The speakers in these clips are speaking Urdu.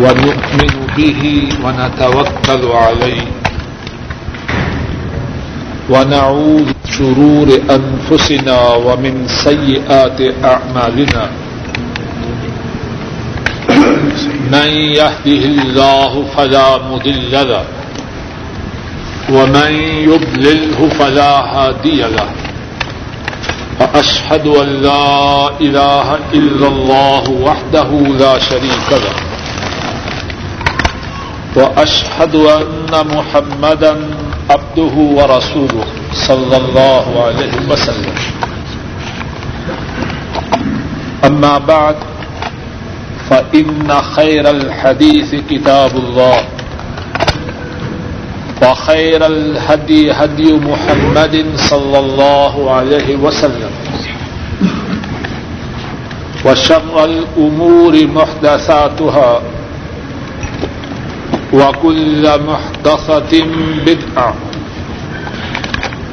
ونؤمن به ونتوكل عليه ونعوذ شرور أنفسنا ومن سيئات أعمالنا من يهده الله فلا مضل له ومن يضلله فلا هادي له وأشهد أن لا إله إلا الله وحده لا شريك له وأشهد أن محمدا عبده ورسوله صلى الله عليه وسلم. أما بعد، فإن خير الحديث كتاب الله، وخير الهدي هدي محمد صلى الله عليه وسلم، وشر الأمور محدثاتها. وكل محدثة بدعة.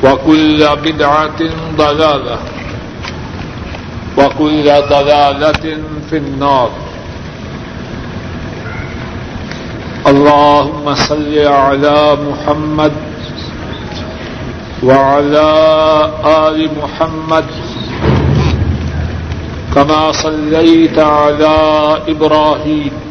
وكل بدعة ضلالة. وكل ضلالة في النار. اللهم صل على محمد وعلى آل محمد. كما صليت على إبراهيم.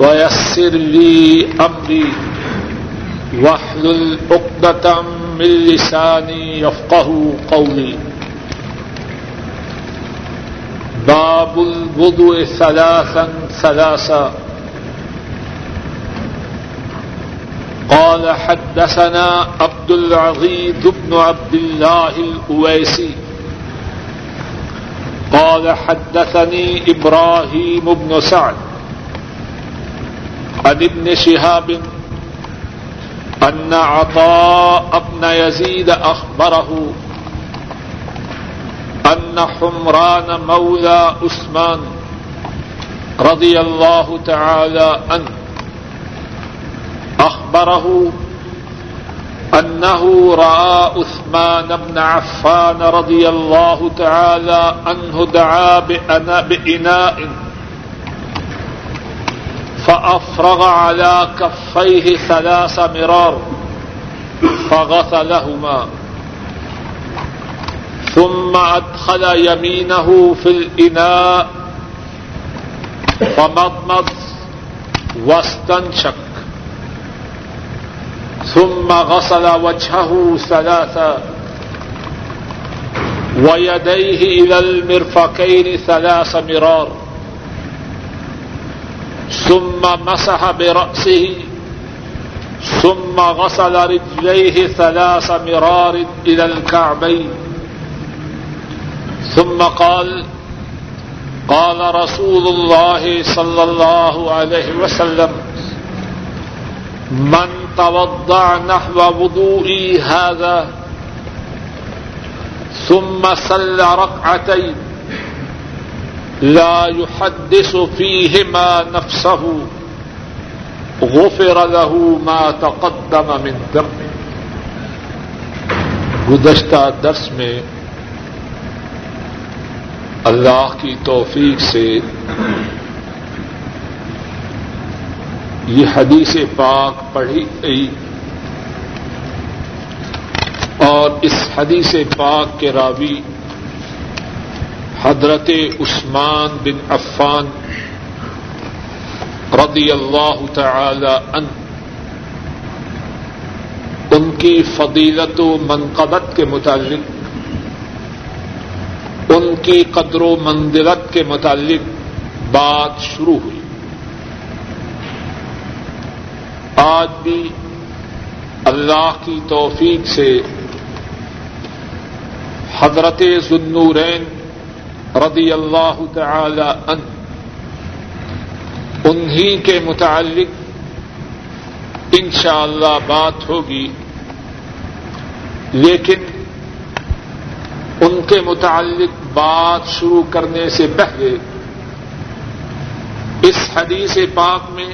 ويسر لي أمري. واحلل عقدة من لساني يفقه قولي. باب الوضوء ثلاثا ثلاثا. قال حدثنا عبد العزيز بن عبد الله الأويسي. قال حدثني إبراهيم بن سعد. عن ابن شهاب أن عطاء بن يزيد أخبره أن حمران مولى عثمان رضي الله تعالى عنه أخبره أنه رأى عثمان بن عفان رضي الله تعالى عنه دعا بإناء فأفرغ على كفيه ثلاث مرار فغسلهما ثم أدخل يمينه في الإناء فمضمض واستنشق. ثم غسل وجهه ثلاثا ويديه إلى المرفقين ثلاث مرار. ثم مسح برأسه، ثم غسل رجليه ثلاث مرار إلى الكعبين. ثم قال قال رسول الله صلى الله عليه وسلم، من توضع نحو وضوئي هذا، ثم صلى ركعتين. لا يحدث فيهما نفسه. غفر له ما تقدم من ذنبه. گزشتہ درس میں اللہ کی توفیق سے یہ حدیث پاک پڑھی گئی اور اس حدیث پاک کے راوی حضرت عثمان بن عفان رضی اللہ تعالی ان ان کی فضیلت و منقبت کے متعلق، ان کی قدر و منزلت کے متعلق بات شروع ہوئی۔ آج بھی اللہ کی توفیق سے حضرت ذنورین رضی اللہ تعالی ان انہی کے متعلق انشاءاللہ اللہ بات ہوگی، لیکن ان کے متعلق بات شروع کرنے سے پہلے اس حدیث پاک میں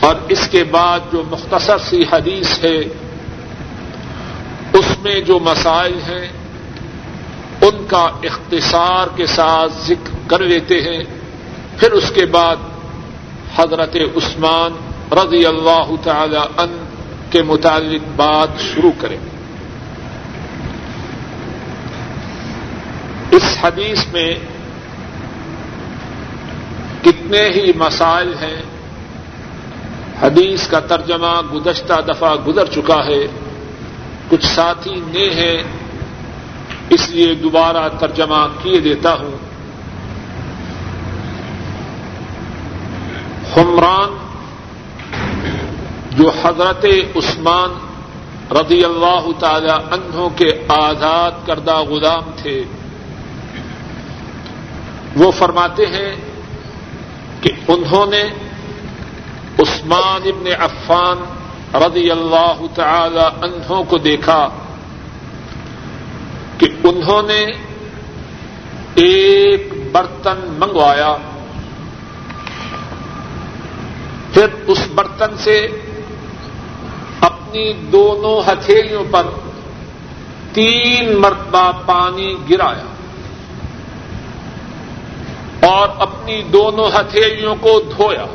اور اس کے بعد جو مختصر سی حدیث ہے، اس میں جو مسائل ہیں ان کا اختصار کے ساتھ ذکر کر لیتے ہیں۔ پھر اس کے بعد حضرت عثمان رضی اللہ تعالی ان کے متعلق بات شروع کریں۔ اس حدیث میں کتنے ہی مسائل ہیں۔ حدیث کا ترجمہ گزشتہ دفعہ گزر چکا ہے۔ کچھ ساتھی نے ہیں۔ اس لیے دوبارہ ترجمہ کیے دیتا ہوں۔ حمران، جو حضرت عثمان رضی اللہ تعالی انہوں کے آزاد کردہ غلام تھے، وہ فرماتے ہیں کہ انہوں نے عثمان ابن عفان رضی اللہ تعالی انہوں کو دیکھا۔ کہ انہوں نے ایک برتن منگوایا۔ پھر اس برتن سے اپنی دونوں ہتھیلیوں پر تین مرتبہ پانی گرایا اور اپنی دونوں ہتھیلیوں کو دھویا۔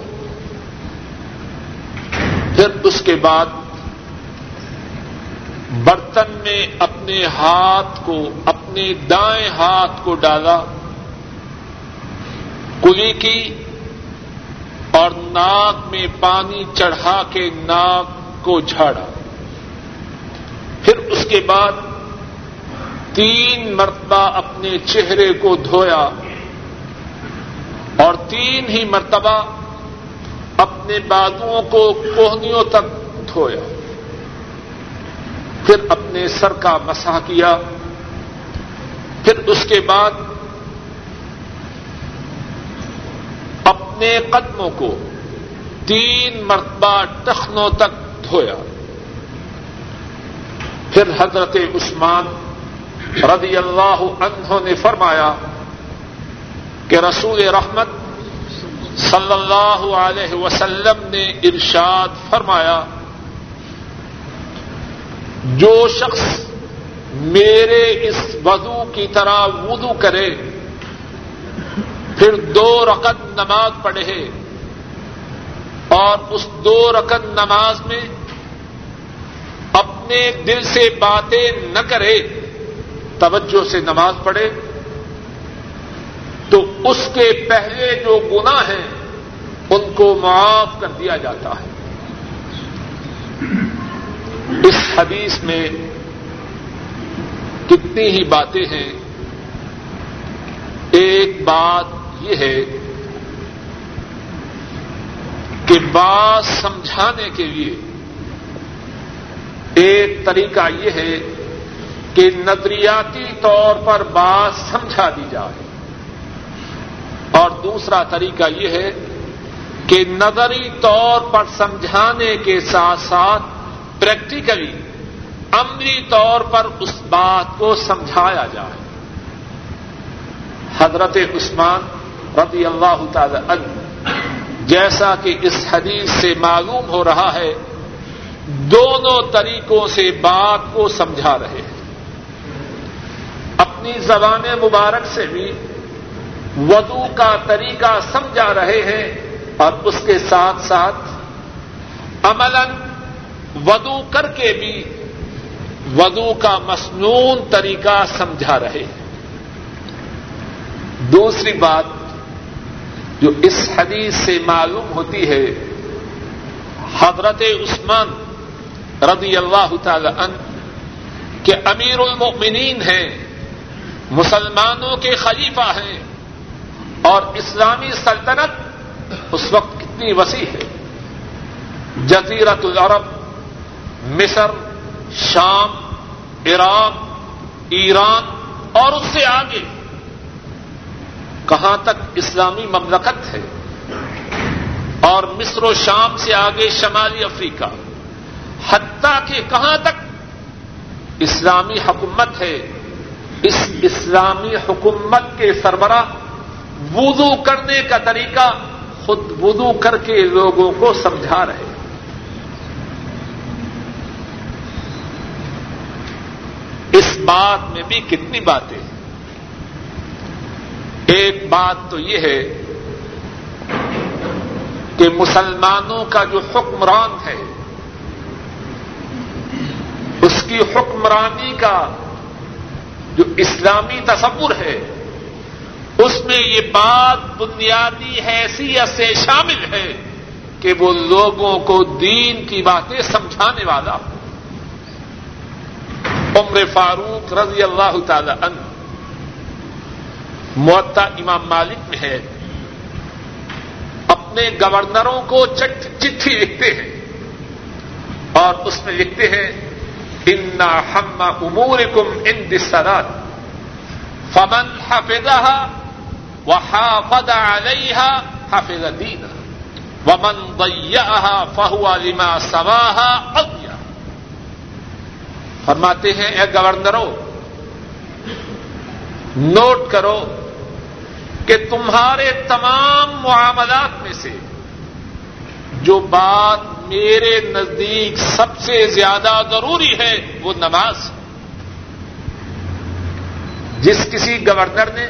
پھر اس کے بعد برتن میں اپنے ہاتھ کو، اپنے دائیں ہاتھ کو ڈالا کلی کی، اور ناک میں پانی چڑھا کے ناک کو جھاڑا۔ پھر اس کے بعد تین مرتبہ اپنے چہرے کو دھویا، اور تین ہی مرتبہ اپنے بازوؤں کو کوہنیوں تک دھویا۔ پھر اپنے سر کا مسا کیا۔ پھر اس کے بعد اپنے قدموں کو تین مرتبہ ٹخنوں تک دھویا۔ پھر حضرت عثمان رضی اللہ عنہ نے فرمایا کہ رسول رحمت صلی اللہ علیہ وسلم نے ارشاد فرمایا جو شخص میرے اس وضو کی طرح وضو کرے، پھر دو رقط نماز پڑھے اور اس دو رقط نماز میں اپنے دل سے باتیں نہ کرے، توجہ سے نماز پڑھے، تو اس کے پہلے جو گنا ہیں، ان کو معاف کر دیا جاتا ہے۔ اس حدیث میں کتنی ہی باتیں ہیں۔ ایک بات یہ ہے کہ بات سمجھانے کے لیے ایک طریقہ یہ ہے کہ نظریاتی طور پر بات سمجھا دی جائے۔ اور دوسرا طریقہ یہ ہے کہ نظری طور پر سمجھانے کے ساتھ ساتھ پریکٹیکلی عملی طور پر اس بات کو سمجھایا جائے۔ حضرت عثمان رضی اللہ تعالی عنہ، جیسا کہ اس حدیث سے معلوم ہو رہا ہے، دونوں طریقوں سے بات کو سمجھا رہے ہیں۔ اپنی زبان مبارک سے بھی وضو کا طریقہ سمجھا رہے ہیں اور اس کے ساتھ ساتھ عملاً ودو کر کے بھی ودو کا مصنون طریقہ سمجھا رہے۔ دوسری بات جو اس حدیث سے معلوم ہوتی ہے، حضرت عثمان رضی اللہ تعالی عنہ کہ امیر المؤمنین ہیں، مسلمانوں کے خلیفہ ہیں اور اسلامی سلطنت اس وقت کتنی وسیع ہے۔ جزیرت العرب مصر، شام، عراق، ایران اور اس سے آگے۔ کہاں تک اسلامی مملکت ہے؟ اور مصر و شام سے آگے شمالی افریقہ۔ حتیٰ کہ کہاں تک اسلامی حکومت ہے؟ اس اسلامی حکومت کے سربراہ وضو کرنے کا طریقہ خود وضو کر کے لوگوں کو سمجھا رہے اس بات میں بھی کتنی باتیں۔ ایک بات تو یہ ہے کہ مسلمانوں کا جو حکمران ہے، اس کی حکمرانی کا جو اسلامی تصور ہے، اس میں یہ بات بنیادی حیثیت سے شامل ہے کہ وہ لوگوں کو دین کی باتیں سمجھانے والا ہو۔ عمر فاروق رضی اللہ تعالی عنہ۔ معطا امام مالک میں ہے۔ اپنے گورنروں کو چٹھی لکھتے ہیں۔ اور اس میں لکھتے ہیں ان ہم امور کم ان دسرات فمن حفظہ وحافظ علیہا حافظ دین ومن ضیعها فهو لما سواها اضیع فرماتے ہیں، اے گورنروں نوٹ کرو کہ تمہارے تمام معاملات میں سے جو بات میرے نزدیک سب سے زیادہ ضروری ہے، وہ نماز جس کسی گورنر نے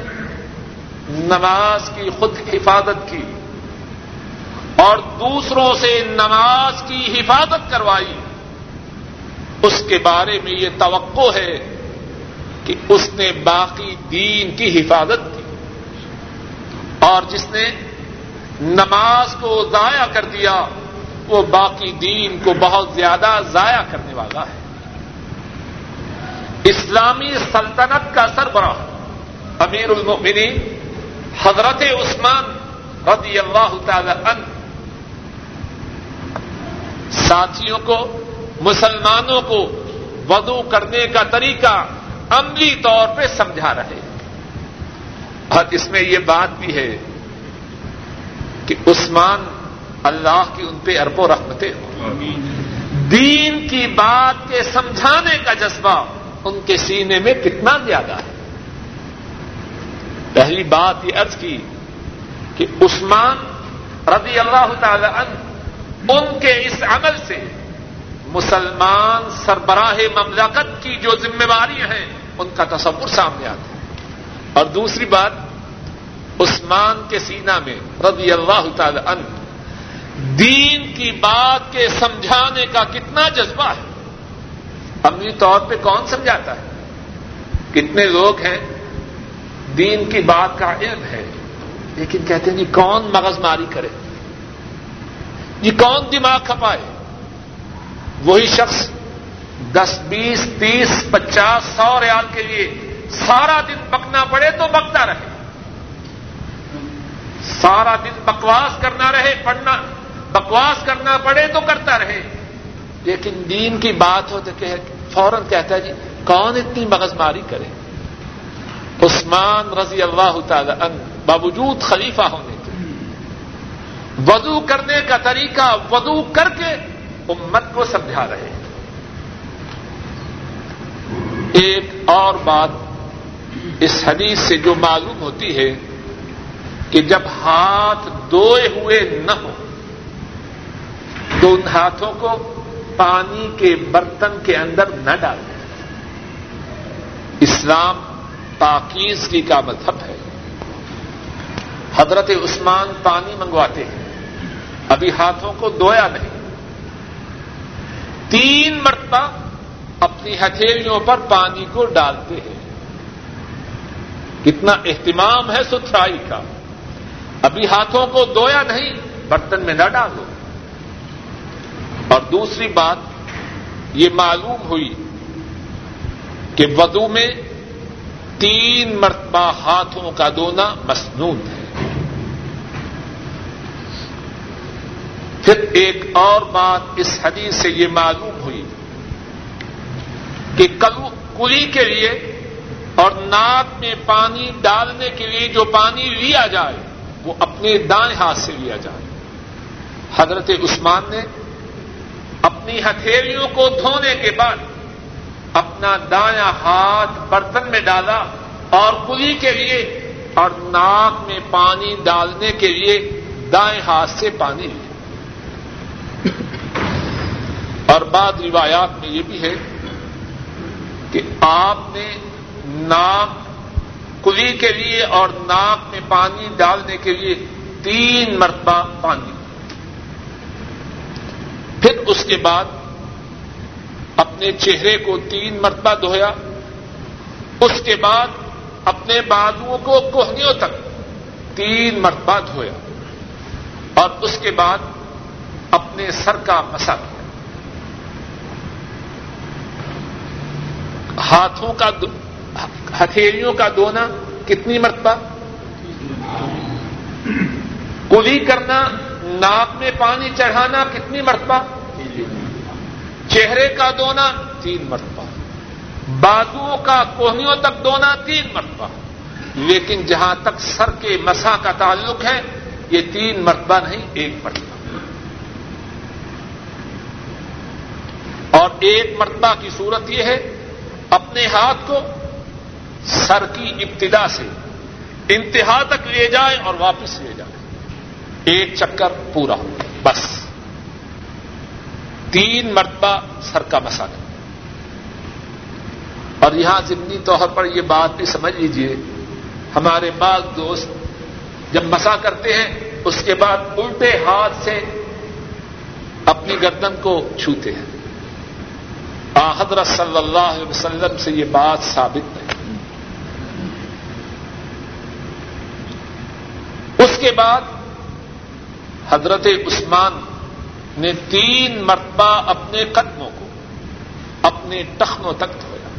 نماز کی خود حفاظت کی اور دوسروں سے نماز کی حفاظت کروائی اس کے بارے میں یہ توقع ہے کہ اس نے باقی دین کی حفاظت کی اور جس نے نماز کو ضائع کر دیا، وہ باقی دین کو بہت زیادہ ضائع کرنے والا ہے۔ اسلامی سلطنت کا سربراہ امیر المؤمنین حضرت عثمان رضی اللہ تعالی عنہ، ساتھیوں کو مسلمانوں کو وضو کرنے کا طریقہ عملی طور پہ سمجھا رہے اور اس میں یہ بات بھی ہے کہ عثمان اللہ کی ان پہ ارب و رحمتیں ہوں۔ دین کی بات کے سمجھانے کا جذبہ ان کے سینے میں کتنا زیادہ ہے۔ پہلی بات یہ ارض کی کہ عثمان رضی اللہ تعالی عنہ ان کے اس عمل سے مسلمان سربراہ مملکت کی جو ذمہ داریاں ہیں، ان کا تصور سامنے آتا ہے۔ اور دوسری بات، عثمان کے سینہ میں رضی اللہ تعالی عنہ، دین کی بات کے سمجھانے کا کتنا جذبہ ہے۔ عملی طور پہ کون سمجھاتا ہے؟ کتنے لوگ ہیں، دین کی بات کا علم ہے، لیکن کہتے ہیں جی کون مغز ماری کرے؟ جی کون دماغ کھپائے؟ وہی شخص دس، بیس، تیس، پچاس، سو ریال کے لیے سارا دن بکنا پڑے تو بکتا رہے۔ سارا دن بکواس کرنا رہے، پڑھنا، بکواس کرنا پڑے تو کرتا رہے۔ لیکن دین کی بات ہو تو کہ فوراً کہتا ہے جی کون اتنی مغز ماری کرے؟ عثمان رضی اللہ تعالی عنہ باوجود خلیفہ ہونے کے۔ وضو کرنے کا طریقہ، وضو کر کے امت کو سمجھا رہے ہیں۔ ایک اور بات اس حدیث سے جو معلوم ہوتی ہے کہ جب ہاتھ دوئے ہوئے نہ ہو تو ان ہاتھوں کو پانی کے برتن کے اندر نہ ڈالیں اسلام پاکیزگی کا مذہب ہے۔ حضرت عثمان پانی منگواتے ہیں، ابھی ہاتھوں کو دویا نہیں۔ تین مرتبہ اپنی ہتھیلیوں پر پانی کو ڈالتے ہیں۔ کتنا اہتمام ہے ستھرائی کا۔ ابھی ہاتھوں کو دھویا نہیں، برتن میں نہ ڈالو۔ اور دوسری بات، یہ معلوم ہوئی کہ ودو میں تین مرتبہ ہاتھوں کا دھونا مصنون ہے۔ پھر ایک اور بات اس حدیث سے یہ معلوم ہوئی کہ کلی کے لیے اور ناک میں پانی ڈالنے کے لیے جو پانی لیا جائے، وہ اپنے دائیں ہاتھ سے لیا جائے۔ حضرت عثمان نے اپنی ہتھیلیوں کو دھونے کے بعد اپنا دایاں ہاتھ برتن میں ڈالا اور کلی کے لیے اور ناک میں پانی ڈالنے کے لیے دائیں ہاتھ سے پانی لیا۔ اور بعد روایات میں یہ بھی ہے کہ آپ نے ناک کلی کے لیے اور ناک میں پانی ڈالنے کے لیے تین مرتبہ پانی پھر اس کے بعد اپنے چہرے کو تین مرتبہ دھویا۔ اس کے بعد اپنے بازوؤں کو کوہنیوں تک تین مرتبہ دھویا۔ اور اس کے بعد اپنے سر کا مسا کیا۔ ہاتھوں کا ہتھیلیوں کا دھونا کتنی مرتبہ؟ کلی کرنا، ناک میں پانی چڑھانا کتنی مرتبہ؟ چہرے کا دھونا تین مرتبہ بازو کا کوہنیوں تک دھونا تین مرتبہ۔ لیکن جہاں تک سر کے مسا کا تعلق ہے، یہ تین مرتبہ نہیں، ایک مرتبہ۔ اور ایک مرتبہ کی صورت یہ ہے اپنے ہاتھ کو سر کی ابتدا سے انتہا تک لے جائیں اور واپس لے جائیں ایک چکر پورا ہو بس۔ تین مرتبہ سر کا مسا اور یہاں ضمنی طور پر یہ بات بھی سمجھ لیجیے ہمارے بعض دوست جب مسا کرتے ہیں، اس کے بعد الٹے ہاتھ سے اپنی گردن کو چھوتے ہیں۔ حضرت صلی اللہ علیہ وسلم سے یہ بات ثابت نہیں۔ اس کے بعد حضرت عثمان نے تین مرتبہ اپنے قدموں کو اپنے ٹخنوں تک دھویا۔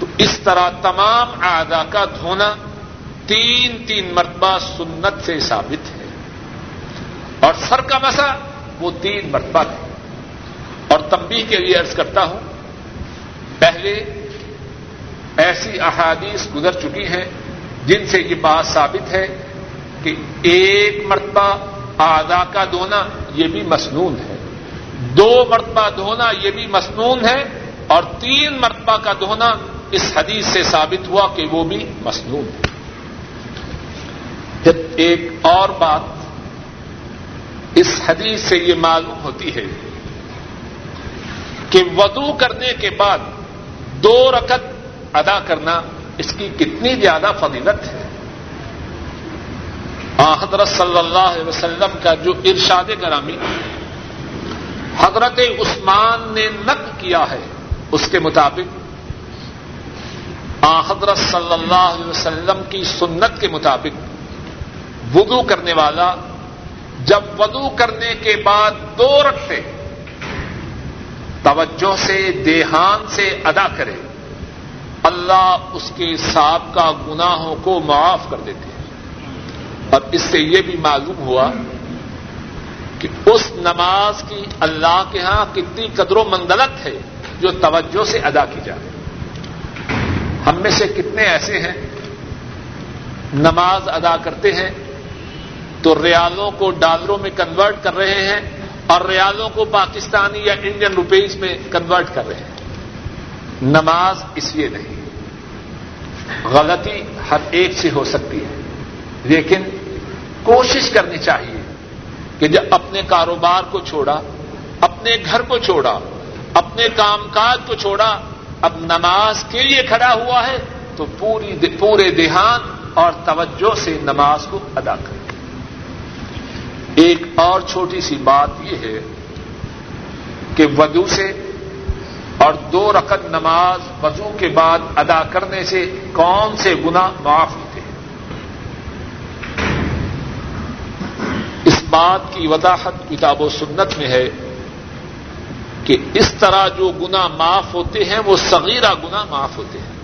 تو اس طرح تمام اعدا کا دھونا تین تین مرتبہ سنت سے ثابت ہے۔ اور سر کا مسا وہ تین مرتبہ تھے اور تمبی کے لیے عرض کرتا ہوں، پہلے ایسی احادیث گزر چکی ہیں جن سے یہ بات ثابت ہے کہ ایک مرتبہ آدھا کا دھونا یہ بھی مسنون ہے، دو مرتبہ دھونا یہ بھی مسنون ہے اور تین مرتبہ کا دھونا اس حدیث سے ثابت ہوا کہ وہ بھی مسنون ہے۔ پھر ایک اور بات اس حدیث سے یہ معلوم ہوتی ہے کہ وضو کرنے کے بعد دو رکت ادا کرنا اس کی کتنی زیادہ فضیلت ہے۔ حضرت صلی اللہ علیہ وسلم کا جو ارشاد گرامی، حضرت عثمان نے نقل کیا ہے اس کے مطابق۔ حضرت صلی اللہ علیہ وسلم کی سنت کے مطابق وضو کرنے والا جب وضو کرنے کے بعد دو رکھتے توجہ سے، دیہان سے ادا کرے۔ اللہ اس کے سابقہ گناہوں کو معاف کر دیتے ہیں۔ اور اس سے یہ بھی معلوم ہوا کہ اس نماز کی اللہ کے ہاں کتنی قدر و منگلت ہے جو توجہ سے ادا کی جائے۔ ہم میں سے کتنے ایسے ہیں، نماز ادا کرتے ہیں تو ریالوں کو ڈالروں میں کنورٹ کر رہے ہیں اور ریالوں کو پاکستانی یا انڈین روپیز میں کنورٹ کر رہے ہیں۔ نماز اس لیے نہیں۔ غلطی ہر ایک سے ہو سکتی ہے۔ لیکن کوشش کرنی چاہیے کہ جب اپنے کاروبار کو چھوڑا، اپنے گھر کو چھوڑا، اپنے کام کاج کو چھوڑا، اب نماز کے لیے کھڑا ہوا ہے تو پوری پورے دیہان اور توجہ سے نماز کو ادا کرے ایک اور چھوٹی سی بات یہ ہے کہ ودو سے اور دو رقط نماز وضو کے بعد ادا کرنے سے کون سے گنا معاف ہوتے ہیں؟ اس بات کی وضاحت کتاب و سنت میں ہے کہ اس طرح جو گنا معاف ہوتے ہیں وہ صغیرہ گنا معاف ہوتے ہیں۔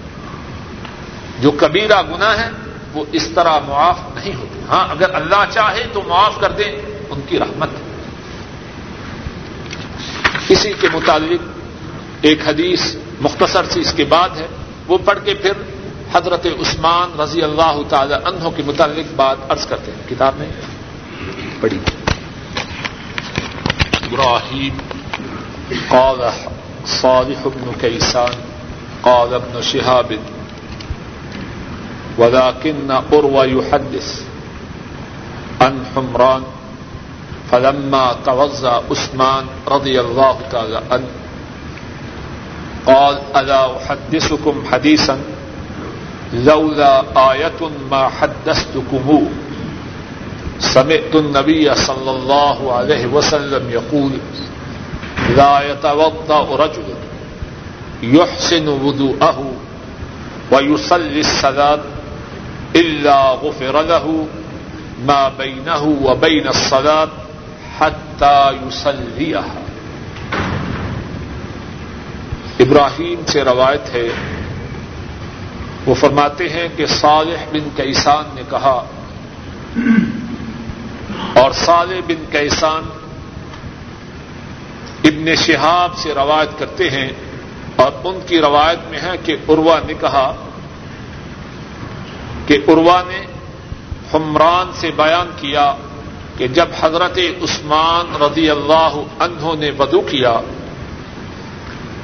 جو کبیرہ گنا ہے وہ اس طرح معاف نہیں ہوتے۔ ہاں اگر اللہ چاہے تو معاف کر دیں، ان کی رحمت۔ اسی کے متعلق ایک حدیث مختصر سی اس کے بعد ہے۔ وہ پڑھ کے پھر حضرت عثمان رضی اللہ تعالی عنہ کے متعلق بات عرض کرتے ہیں۔ کتاب میں پڑھی۔ ابراہیم قال صالح بن كيسان قال ابن شهاب ولكن أروى يحدث عن حمران فلما توزع عثمان رضي الله تعالى عنه قال ألا أحدثكم حديثا لولا آية ما حدثتكموه سمعت النبي صلى الله عليه وسلم يقول لا يتوضا رجل يحسن وضوءه ويصلي الصلاه الا غفر له ما بينه وبين الصلاه حتى يصليها. ابراہیم سے روایت ہے، وہ فرماتے ہیں کہ صالح بن کیسان نے کہا، اور صالح بن کیسان ابن شہاب سے روایت کرتے ہیں، اور ان کی روایت میں ہے کہ اروا نے کہا کہ اروا نے حمران سے بیان کیا کہ جب حضرت عثمان رضی اللہ عنہ نے ودو کیا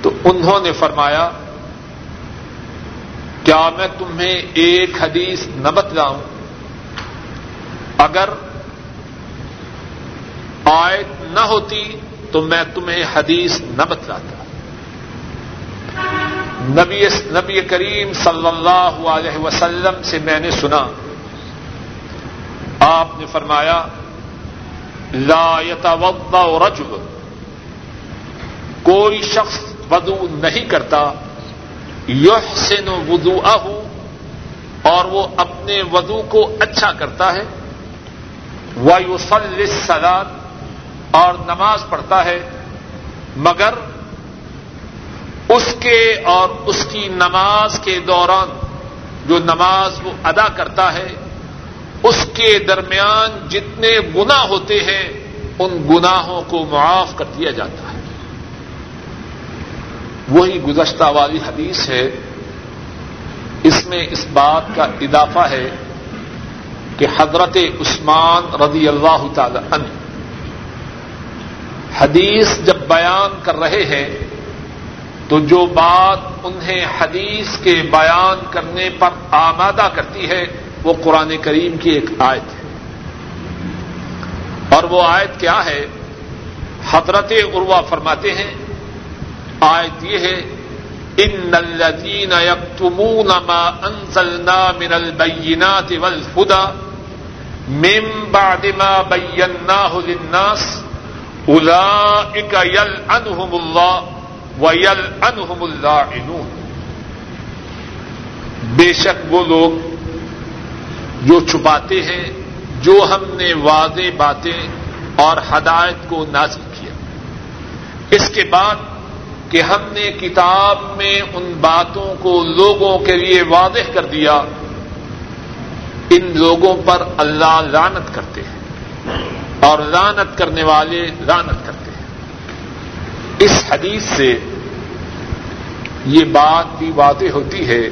تو انہوں نے فرمایا، کیا میں تمہیں ایک حدیث نہ بتلاؤں؟ اگر آیت نہ ہوتی تو میں تمہیں حدیث نہ بتلاتا۔ نبی نبی کریم صلی اللہ علیہ وسلم سے میں نے سنا۔ آپ نے فرمایا، لا يتوضا رجل۔ کوئی شخص وضو نہیں کرتا یحسن وضوءه اور وہ اپنے وضو کو اچھا کرتا ہے ويصلي الصلاه اور نماز پڑھتا ہے، مگر اس کے اور اس کی نماز کے دوران جو نماز وہ ادا کرتا ہے، اس کے درمیان جتنے گنا ہوتے ہیں، ان گناہوں کو معاف کر دیا جاتا ہے۔ وہی گزشتہ والی حدیث ہے۔ اس میں اس بات کا اضافہ ہے کہ حضرت عثمان رضی اللہ تعالی عنہ حدیث جب بیان کر رہے ہیں تو جو بات انہیں حدیث کے بیان کرنے پر آمادہ کرتی ہے، وہ قرآن کریم کی ایک آیت ہے۔ اور وہ آیت کیا ہے؟ حضرت عروا فرماتے ہیں، آیت یہ ہے، ان الذين يكتمون ما انزلنا من البينات والهدى من بعد ما بيناه للناس الا یل انہم اللہ و یل انہم اللہ بے شک وہ لوگ جو چھپاتے ہیں، جو ہم نے واضح باتیں اور ہدایت کو نازل کیا۔ اس کے بعد کہ ہم نے کتاب میں ان باتوں کو لوگوں کے لیے واضح کر دیا، ان لوگوں پر اللہ لانت کرتے ہیں۔ اور لانت کرنے والے لانت کرتے ہیں۔ اس حدیث سے یہ بات بھی واضح ہوتی ہے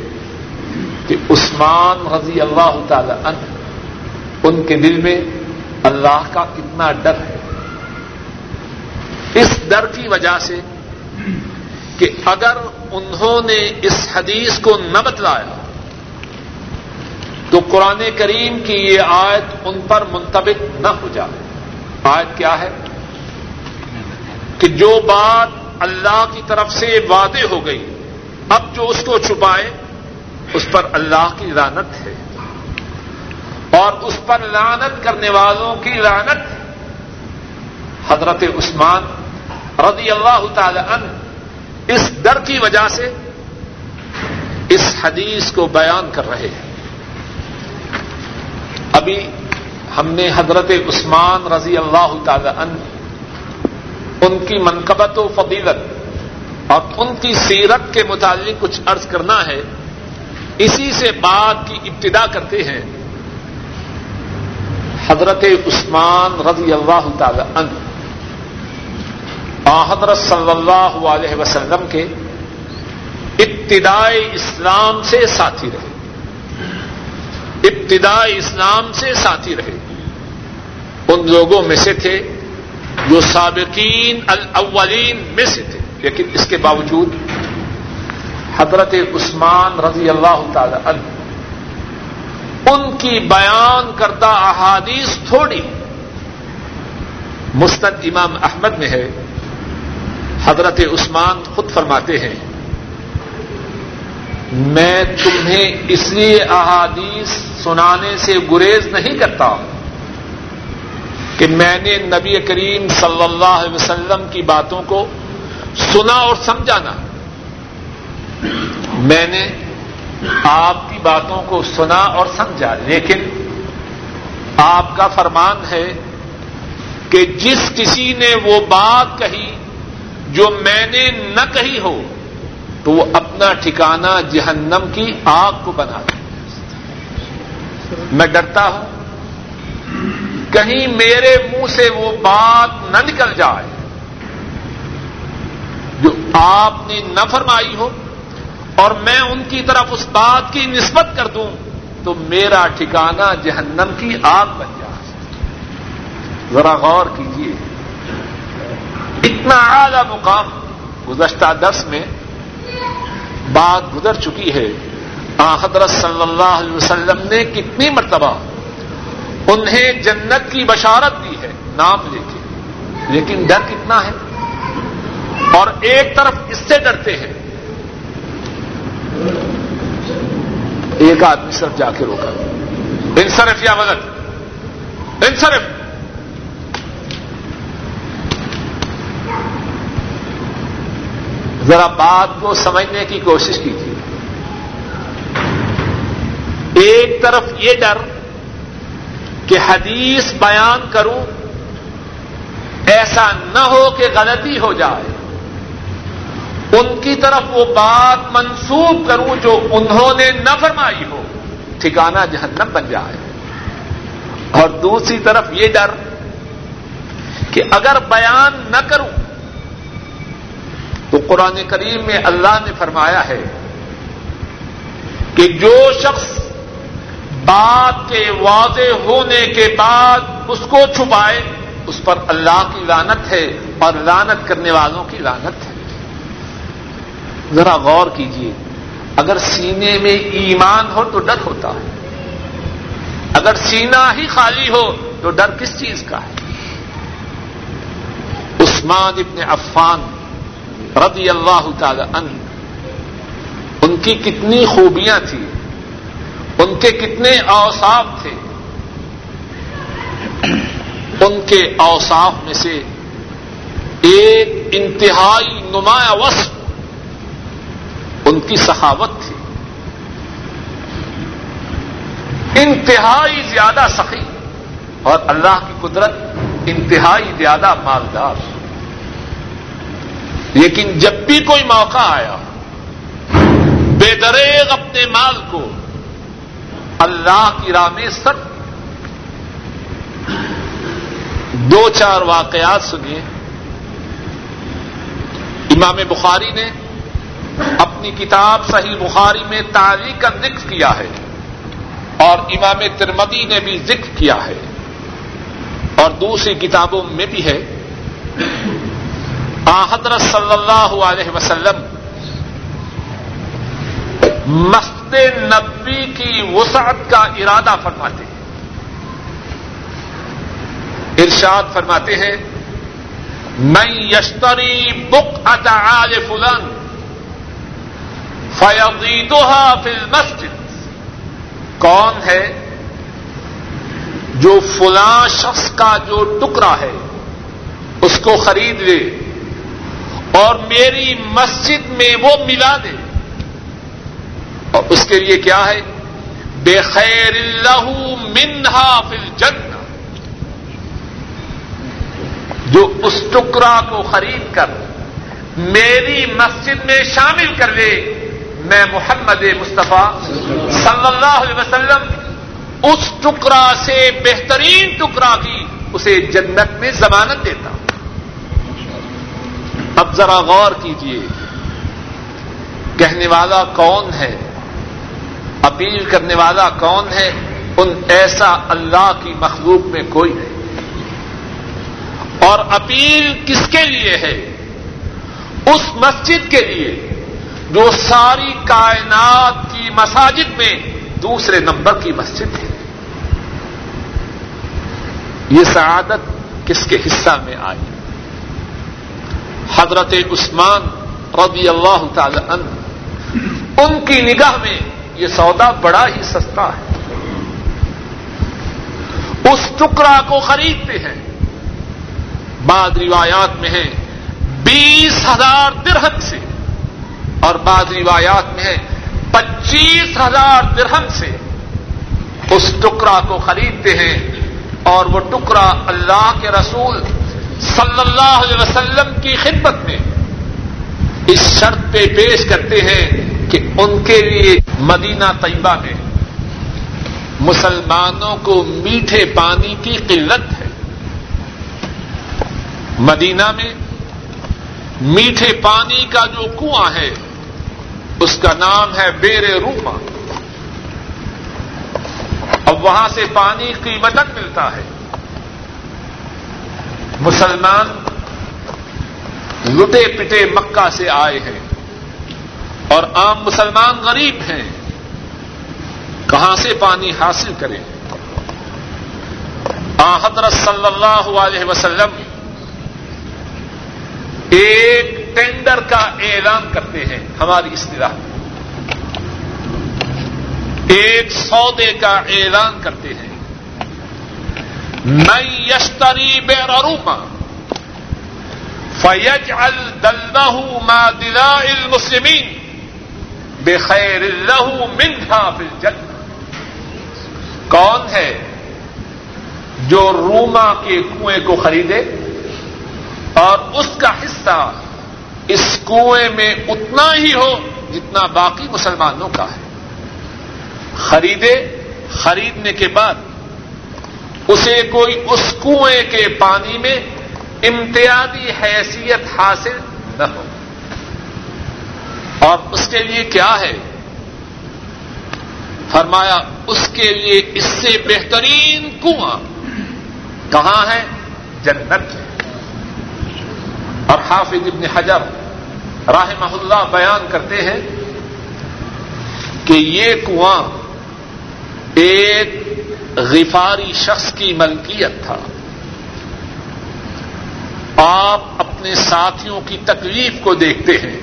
کہ عثمان رضی اللہ تعالی عنہ، ان کے دل میں اللہ کا کتنا ڈر ہے۔ اس ڈر کی وجہ سے کہ اگر انہوں نے اس حدیث کو نہ بتلایا، تو قرآن کریم کی یہ آیت ان پر منتبک نہ ہو جائے۔ آیت کیا ہے؟ کہ جو بات اللہ کی طرف سے وعدے ہو گئی، اب جو اس کو چھپائے، اس پر اللہ کی لانت ہے۔ اور اس پر لانت کرنے والوں کی لانت حضرت عثمان رضی اللہ تعالی عنہ اس ڈر کی وجہ سے اس حدیث کو بیان کر رہے ہیں۔ ابھی ہم نے حضرت عثمان رضی اللہ تعالی عنہ ان کی منقبت و فضیلت اور ان کی سیرت کے متعلق کچھ عرض کرنا ہے۔ اسی سے بات کی ابتدا کرتے ہیں۔ حضرت عثمان رضی اللہ تعالی عنہ۔ حضرت صلی اللہ علیہ وسلم کے ابتدائی اسلام سے ساتھی رہے۔ ابتدائی اسلام سے ساتھی رہے۔ ان لوگوں میں سے تھے۔ جو سابقین الاولین میں سے تھے۔ لیکن اس کے باوجود حضرت عثمان رضی اللہ تعالی عنہ ان کی بیان کردہ احادیث تھوڑی مستد امام احمد میں ہے۔ حضرت عثمان خود فرماتے ہیں، میں تمہیں اس لیے احادیث سنانے سے گریز نہیں کرتا۔ کہ میں نے نبی کریم صلی اللہ علیہ وسلم کی باتوں کو سنا اور سمجھانا۔ میں نے آپ کی باتوں کو سنا اور سمجھا، لیکن آپ کا فرمان ہے کہ جس کسی نے وہ بات کہی جو میں نے نہ کہی ہو، تو وہ اپنا ٹھکانہ جہنم کی آگ کو بنا دے۔ میں ڈرتا ہوں۔ کہیں میرے منہ سے وہ بات نہ نکل جائے جو آپ نے نہ فرمائی ہو اور میں ان کی طرف اس بات کی نسبت کر دوں تو میرا ٹھکانہ جہنم کی آگ بن جائے۔ ذرا غور کیجیے اتنا اعلی مقام گزشتہ دس میں بات گزر چکی ہے۔ حضرت صلی اللہ علیہ وسلم نے کتنی مرتبہ انہیں جنت کی بشارت دی ہے۔ نام لے کے لیکن ڈر کتنا ہے؟ اور ایک طرف اس سے ڈرتے ہیں۔ ایک آدمی صرف جا کے روکا۔ انصرف یا مدد انصرف۔ ذرا بات کو سمجھنے کی کوشش کیجیے۔ ایک طرف یہ ڈر کہ حدیث بیان کروں، ایسا نہ ہو کہ غلطی ہو جائے۔ ان کی طرف وہ بات منسوب کروں جو انہوں نے نہ فرمائی ہو ٹھکانا جہنم بن جائے۔ اور دوسری طرف یہ ڈر کہ اگر بیان نہ کروں، تو قرآن کریم میں اللہ نے فرمایا ہے کہ جو شخص بات کے واضح ہونے کے بعد اس کو چھپائے، اس پر اللہ کی لانت ہے اور لانت کرنے والوں کی لانت ہے۔ ذرا غور کیجیے اگر سینے میں ایمان ہو تو ڈر ہوتا ہے۔ اگر سینہ ہی خالی ہو تو ڈر کس چیز کا ہے؟ عثمان ابن عفان رضی اللہ تعالی عنہ، ان کی کتنی خوبیاں تھیں۔ ان کے کتنے اوصاف تھے؟ ان کے اوصاف میں سے ایک انتہائی نمایاں وصف ان کی سخاوت تھی۔ انتہائی زیادہ سخی اور اللہ کی قدرت انتہائی زیادہ مالدار۔ لیکن جب بھی کوئی موقع آیا، بے دریغ اپنے مال کو اللہ کی راہ میں سر دو چار واقعات سنیے۔ امام بخاری نے اپنی کتاب صحیح بخاری میں تاریخ کا ذکر کیا ہے اور امام ترمدی نے بھی ذکر کیا ہے۔ اور دوسری کتابوں میں بھی ہے۔ حضرت صلی اللہ علیہ وسلم مسجد نبی کی وسعت کا ارادہ فرماتے ہیں۔ ارشاد فرماتے ہیں میں یشتری بک اطال فلن فیضیدها فی المسجد کون ہے؟ جو فلاں شخص کا جو ٹکڑا ہے، اس کو خرید لے اور میری مسجد میں وہ ملا دے۔ اور اس کے لیے کیا ہے؟ بے خیر اللہ منہا فل جن جو اس ٹکڑا کو خرید کر میری مسجد میں شامل کر لے، میں محمد مصطفیٰ صلی اللہ علیہ وسلم اس ٹکڑا سے بہترین ٹکڑا کی اسے جنت میں ضمانت دیتا ہوں۔ اب ذرا غور کیجیے کہنے والا کون ہے؟ اپیل کرنے والا کون ہے؟ ان ایسا اللہ کی مخلوق میں کوئی نہیں۔ اور اپیل کس کے لیے ہے؟ اس مسجد کے لیے۔ جو ساری کائنات کی مساجد میں دوسرے نمبر کی مسجد ہے۔ یہ سعادت کس کے حصہ میں آئی؟ حضرت عثمان رضی اللہ تعالی عنہ، ان کی نگاہ میں یہ سودا بڑا ہی سستا ہے۔ اس ٹکڑا کو خریدتے ہیں۔ بعض روایات میں ہے بیس ہزار درہم سے اور بعض روایات میں ہے پچیس ہزار درہم سے۔ اس ٹکڑا کو خریدتے ہیں اور وہ ٹکڑا اللہ کے رسول صلی اللہ علیہ وسلم کی خدمت میں اس شرط پہ پیش کرتے ہیں کہ ان کے لیے مدینہ طیبہ میں مسلمانوں کو میٹھے پانی کی قلت ہے۔ مدینہ میں میٹھے پانی کا جو کنواں ہے، اس کا نام ہے بیر روما اب وہاں سے پانی قیمتن ملتا ہے۔ مسلمان لٹے پٹے مکہ سے آئے ہیں اور عام مسلمان غریب ہیں کہاں سے پانی حاصل کریں؟ آ حضرت صلی اللہ علیہ وسلم ایک ٹینڈر کا اعلان کرتے ہیں ہماری اصطلاح میں۔ ایک سودے کا اعلان کرتے ہیں۔ میں یشتری بے روما فیج الدلہ دلا المسلمین بے خیر اللہ منہا فل جن کون ہے جو روما کے کنویں کو خریدے اور اس کا حصہ اس کنویں میں اتنا ہی ہو جتنا باقی مسلمانوں کا ہے۔ خریدے، خریدنے کے بعد اسے کوئی اس کنویں کے پانی میں امتیازی حیثیت حاصل نہ ہو۔ اور اس کے لیے کیا ہے؟ فرمایا، اس کے لیے اس سے بہترین کنواں کہاں ہے؟ جنت ہے۔ اور حافظ ابن حجر راہ اللہ بیان کرتے ہیں کہ یہ کنواں ایک غفاری شخص کی ملکیت تھا۔ آپ اپنے ساتھیوں کی تکلیف کو دیکھتے ہیں،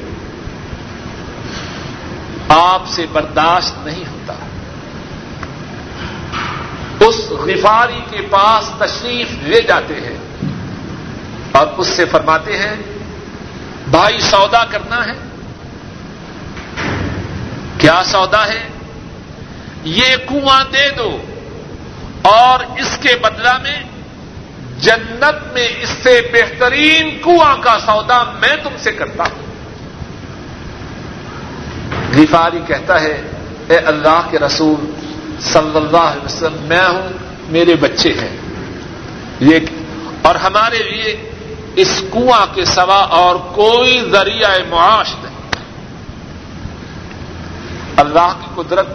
آپ سے برداشت نہیں ہوتا۔ اس غفاری کے پاس تشریف لے جاتے ہیں اور اس سے فرماتے ہیں، بھائی سودا کرنا ہے۔ کیا سودا ہے؟ یہ کنواں دے دو اور اس کے بدلہ میں جنت میں اس سے بہترین کنواں کا سودا میں تم سے کرتا ہوں۔ غفاری کہتا ہے، اے اللہ کے رسول، صلی اللہ علیہ وسلم، میں ہوں، میرے بچے ہیں۔ یہ اور ہمارے لیے اس کنواں کے سوا اور کوئی ذریعہ معاش نہیں۔ اللہ کی قدرت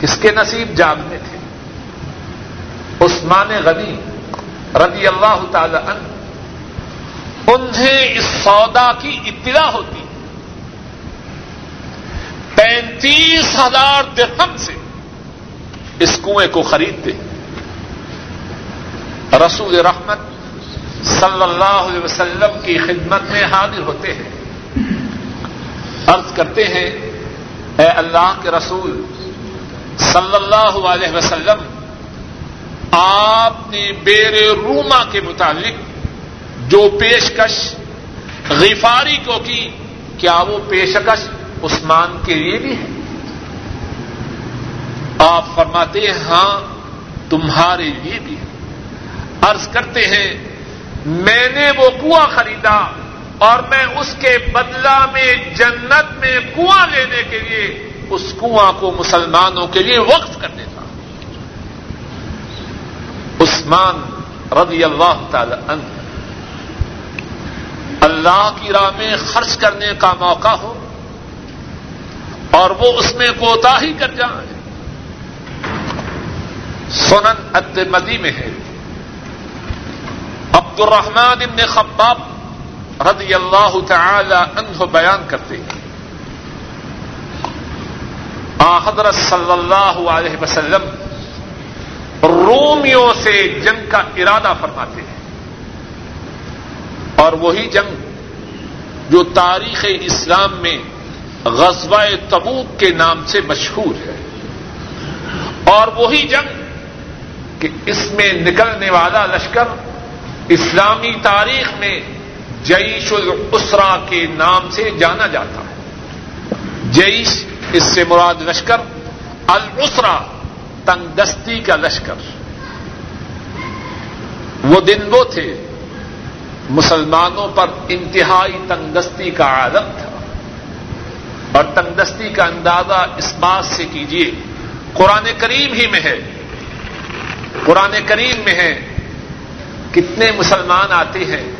کس کے نصیب جاننے تھے؟ عثمان غنی۔ رضی اللہ تعالی عنہ، انہیں اس سودا کی اطلاع ہوتی۔ پینتیس ہزار درہم سے اس کنویں کو خریدتے۔ رسول رحمت صلی اللہ علیہ وسلم کی خدمت میں حاضر ہوتے ہیں۔ عرض کرتے ہیں، اے اللہ کے رسول صلی اللہ علیہ وسلم آپ نے بیر روما کے متعلق جو پیشکش غفاری کو کی، کیا وہ پیشکش عثمان کے لیے بھی ہے؟ آپ فرماتے ہیں ہاں تمہارے لیے بھی ہے۔ عرض کرتے ہیں، میں نے وہ کنواں خریدا اور میں اس کے بدلہ میں جنت میں کنواں لینے کے لیے اس کنواں کو مسلمانوں کے لیے وقف کر دیتا عثمان رضی اللہ تعالی عنہ۔ اللہ کی راہ میں خرچ کرنے کا موقع ہو اور وہ اس میں کوتا ہی کر جائیں۔ سنن اد مدی میں ہے۔ عبد الرحمان ابن خباب رضی اللہ تعالی عنہ بیان کرتے ہیں۔ حضرت صلی اللہ علیہ وسلم رومیوں سے جنگ کا ارادہ فرماتے ہیں۔ اور وہی جنگ جو تاریخ اسلام میں غزوہ تبوک کے نام سے مشہور ہے۔ اور وہی جنگ کہ اس میں نکلنے والا لشکر اسلامی تاریخ میں جیش الاسرا کے نام سے جانا جاتا ہے۔ جیش اس سے مراد لشکر الاسرا۔ تنگ دستی کا لشکر۔ وہ دن وہ تھے، مسلمانوں پر انتہائی تنگ دستی کا عالم تھا۔ اور تنگ دستی کا اندازہ اس بات سے کیجیے قرآن کریم ہی میں ہے۔ قرآن کریم میں ہے، کتنے مسلمان آتے ہیں،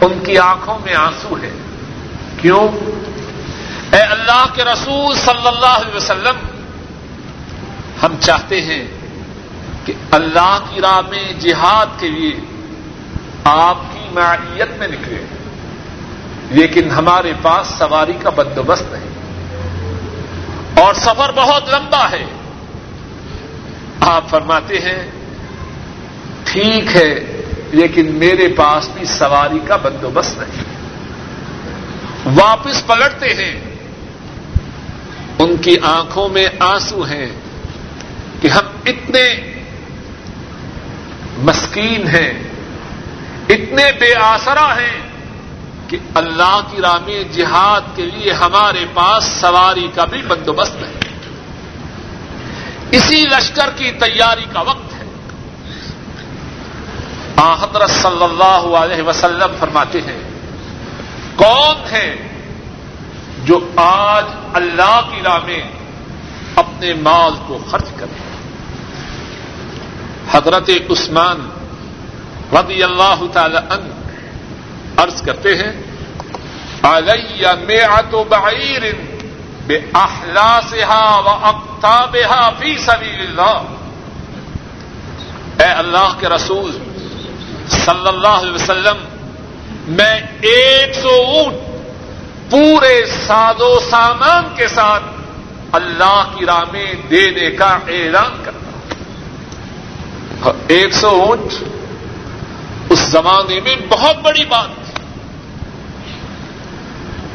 ان کی آنکھوں میں آنسو ہے کیوں؟ اے اللہ کے رسول صلی اللہ علیہ وسلم ہم چاہتے ہیں کہ اللہ کی راہ میں جہاد کے لیے آپ کی معیت میں نکلے، لیکن ہمارے پاس سواری کا بندوبست نہیں۔ اور سفر بہت لمبا ہے۔ آپ فرماتے ہیں، ٹھیک ہے، لیکن میرے پاس بھی سواری کا بندوبست نہیں۔ واپس پلٹتے ہیں۔ ان کی آنکھوں میں آنسو ہیں۔ کہ ہم اتنے مسکین ہیں، اتنے بے آسرا ہیں کہ اللہ کی راہ میں جہاد کے لیے ہمارے پاس سواری کا بھی بندوبست ہے اسی لشکر کی تیاری کا وقت ہے۔ حضرت صلی اللہ علیہ وسلم فرماتے ہیں، کون ہے جو آج اللہ کی راہ میں اپنے مال کو خرچ کرے؟ حضرت عثمان رضی اللہ تعالی عنہ عرض کرتے ہیں، علیہ میں آتو بعیر بے احلا سے و فی سبیل اللہ۔ اے اللہ کے رسول صلی اللہ علیہ وسلم، میں ایک سو اونٹ پورے ساد و سامان کے ساتھ اللہ کی راہ میں دینے کا اعلان کرتا ہاں، ایک سو اونٹ اس زمانے میں بہت بڑی بات تھی۔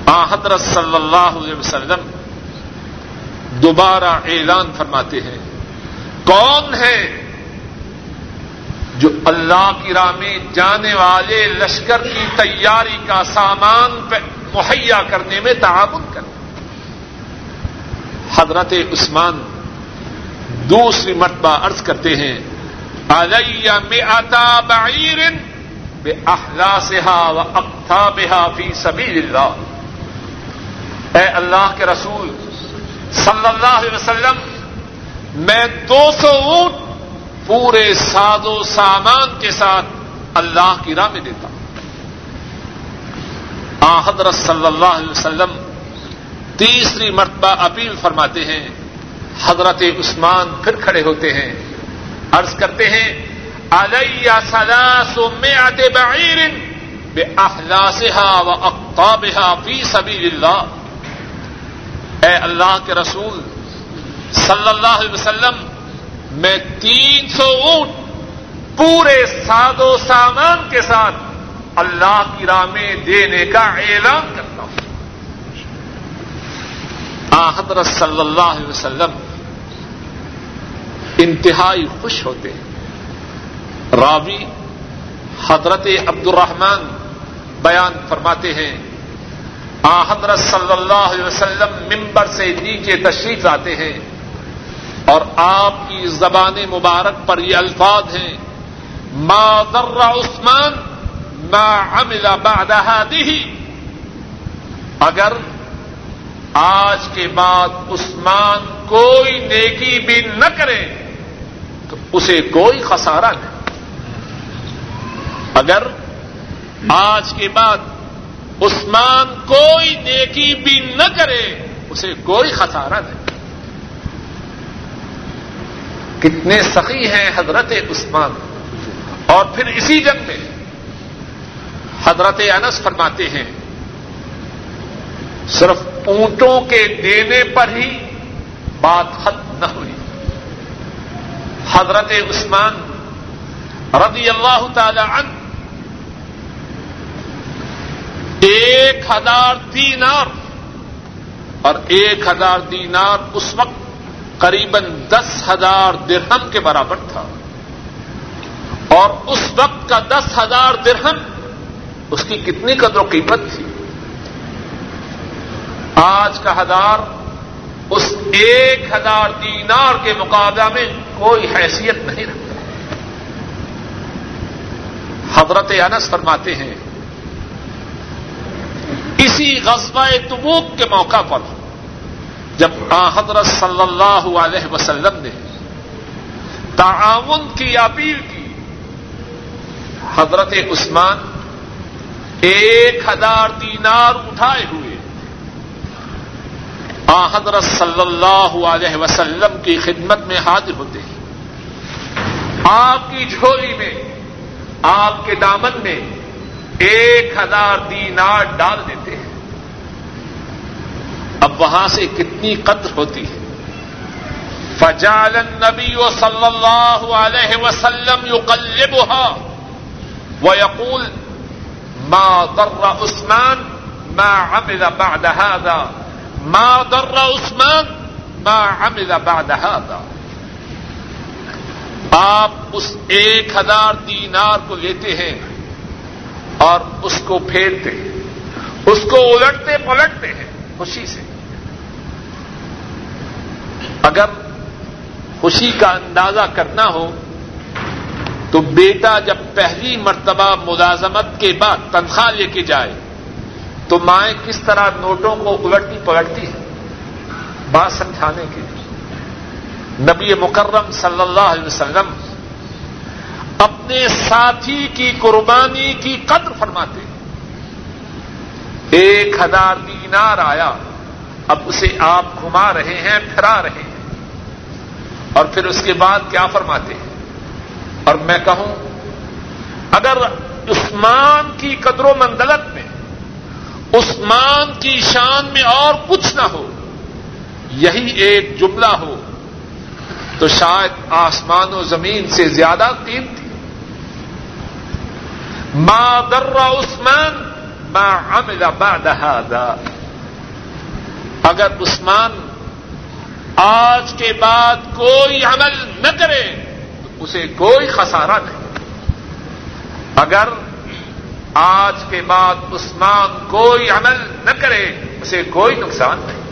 حضرت صلی اللہ علیہ وسلم دوبارہ اعلان فرماتے ہیں، کون ہے جو اللہ کی راہ میں جانے والے لشکر کی تیاری کا سامان مہیا کرنے میں تعاون کرے؟ حضرت عثمان دوسری مرتبہ عرض کرتے ہیں علیہ میں آتا بعیر بے احلا و اختہ بحا فی سبھی اے اللہ کے رسول صلی اللہ علیہ وسلم، میں دو سو اونٹ پورے ساد و سامان کے ساتھ اللہ کی راہ میں دیتا ہوں۔ حضرت صلی اللہ علیہ وسلم تیسری مرتبہ اپیل فرماتے ہیں، حضرت عثمان پھر کھڑے ہوتے ہیں۔ عرض کرتے ہیں، علیہ سلاس میں آتے بعیر بے اخلاصہ و اقتابہ فی سبیل اللہ۔ اے اللہ کے رسول، صلی اللہ علیہ وسلم، میں تین سو اونٹ پورے ساد و سامان کے ساتھ اللہ کی راہ میں دینے کا اعلان کرتا ہوں۔ حضرت صلی اللہ علیہ وسلم انتہائی خوش ہوتے ہیں۔ راوی حضرت عبد الرحمان بیان فرماتے ہیں، آ حضرت صلی اللہ علیہ وسلم ممبر سے نیچے تشریف آتے ہیں اور آپ کی زبان مبارک پر یہ الفاظ ہیں، ما ذر عثمان ما عمل بعد هذه۔ اگر آج کے بعد عثمان کوئی نیکی بھی نہ کرے تو اسے کوئی خسارہ نہیں۔ اگر آج کے بعد عثمان کوئی نیکی بھی نہ کرے، اسے کوئی خسارہ نہیں۔ کتنے سخی ہیں حضرت عثمان۔ اور پھر اسی جنگ میں حضرت انس فرماتے ہیں، صرف اونٹوں کے دینے پر ہی بات ختم نہ ہوئی۔ حضرت عثمان رضی اللہ تعالی عنہ ایک ہزار دینار اور ایک ہزار دینار اس وقت قریباً دس ہزار درہم کے برابر تھا اور اس وقت کا دس ہزار درہم اس کی کتنی قدر و قیمت تھی؟ آج کا ہزار اس ایک ہزار دینار کے مقابلہ میں کوئی حیثیت نہیں رکھتا۔ حضرت انس فرماتے ہیں، اسی غزوہ تبوک کے موقع پر جب آ حضرت صلی اللہ علیہ وسلم نے تعاون کی اپیل کی، حضرت عثمان ایک ہزار دینار اٹھائے ہوئے۔ آ حضرت صلی اللہ علیہ وسلم کی خدمت میں حاضر ہوتے ہیں۔ آپ کی جھولی میں، آپ کے دامن میں ایک ہزار دینار ڈال دیتے ہیں۔ اب وہاں سے کتنی قدر ہوتی ہے۔ فجال النبی صلی اللہ علیہ وسلم يقلبها ويقول ما ضر عثمان، ما عمل بعد هذا؟ ما ضر عثمان ما عمل بعد هذا. آپ اس ایک ہزار دینار کو لیتے ہیں اور اس کو پھیرتے ہیں، اس کو الٹتے پلٹتے ہیں خوشی سے۔ اگر خوشی کا اندازہ کرنا ہو، تو بیٹا جب پہلی مرتبہ ملازمت کے بعد تنخواہ لے کے جائے تو مائیں کس طرح نوٹوں کو الٹتی پلٹتی ہے بات سمجھانے کے لیے۔ نبی مکرم صلی اللہ علیہ وسلم اپنے ساتھی کی قربانی کی قدر فرماتے ایک ہزار دینار آیا، اب اسے آپ گھما رہے ہیں، پھرا رہے ہیں۔ اور پھر اس کے بعد کیا فرماتے ہیں؟ اور میں کہوں، اگر عثمان کی قدر و مندلت میں عثمان کی شان میں اور کچھ نہ ہو، یہی ایک جملہ ہو۔ تو شاید آسمان و زمین سے زیادہ قیمتی۔ ما در عثمان، ما عمل بعد هذا۔ اگر عثمان آج کے بعد کوئی عمل نہ کرے، تو اسے کوئی خسارہ نہیں۔ اگر آج کے بعد عثمان کوئی عمل نہ کرے، اسے کوئی نقصان نہیں۔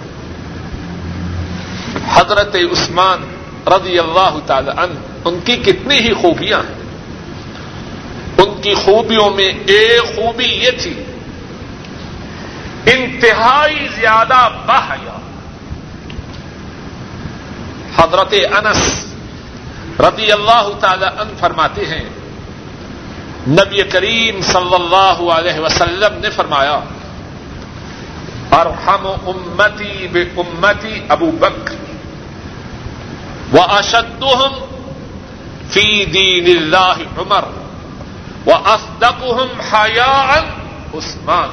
حضرت عثمان رضی اللہ تعالی عنہ، ان کی کتنی ہی خوبیاں ہیں۔ ان کی خوبیوں میں ایک خوبی یہ تھی، انتہائی زیادہ بحیا حضرت انس رضی اللہ تعالی ان فرماتے ہیں نبی کریم صلی اللہ علیہ وسلم نے فرمایا، ارحم امتی بے امتی ابو بکر و اشدہم فی دین اللہ عمر و اصدقہم حیاء عثمان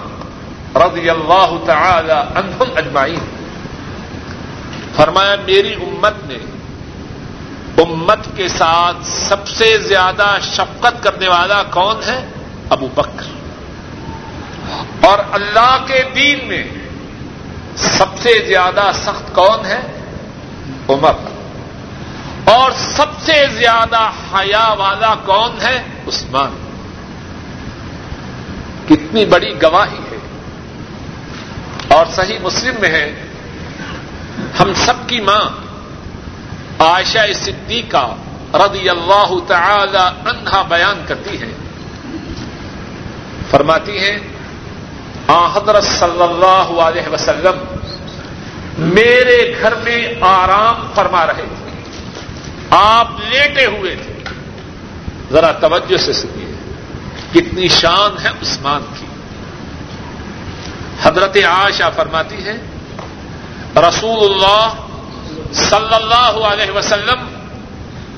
رضی اللہ تعالی عنہم اجمعین. فرمایا، میری امت نے امت کے ساتھ سب سے زیادہ شفقت کرنے والا کون ہے؟ ابو بکر۔ اور اللہ کے دین میں سب سے زیادہ سخت کون ہے؟ عمر۔ اور سب سے زیادہ حیا والا کون ہے؟ عثمان۔ کتنی بڑی گواہی ہے۔ اور صحیح مسلم میں ہے، ہم سب کی ماں عائشہ صدیقہ رضی اللہ تعالی عنہا بیان کرتی ہے فرماتی ہیں، آ حضرت صلی اللہ علیہ وسلم میرے گھر میں آرام فرما رہے تھے۔ آپ لیٹے ہوئے تھے۔ ذرا توجہ سے سنیے، کتنی شان ہے عثمان کی۔ حضرت عائشہ فرماتی ہے رسول اللہ صلی اللہ علیہ وسلم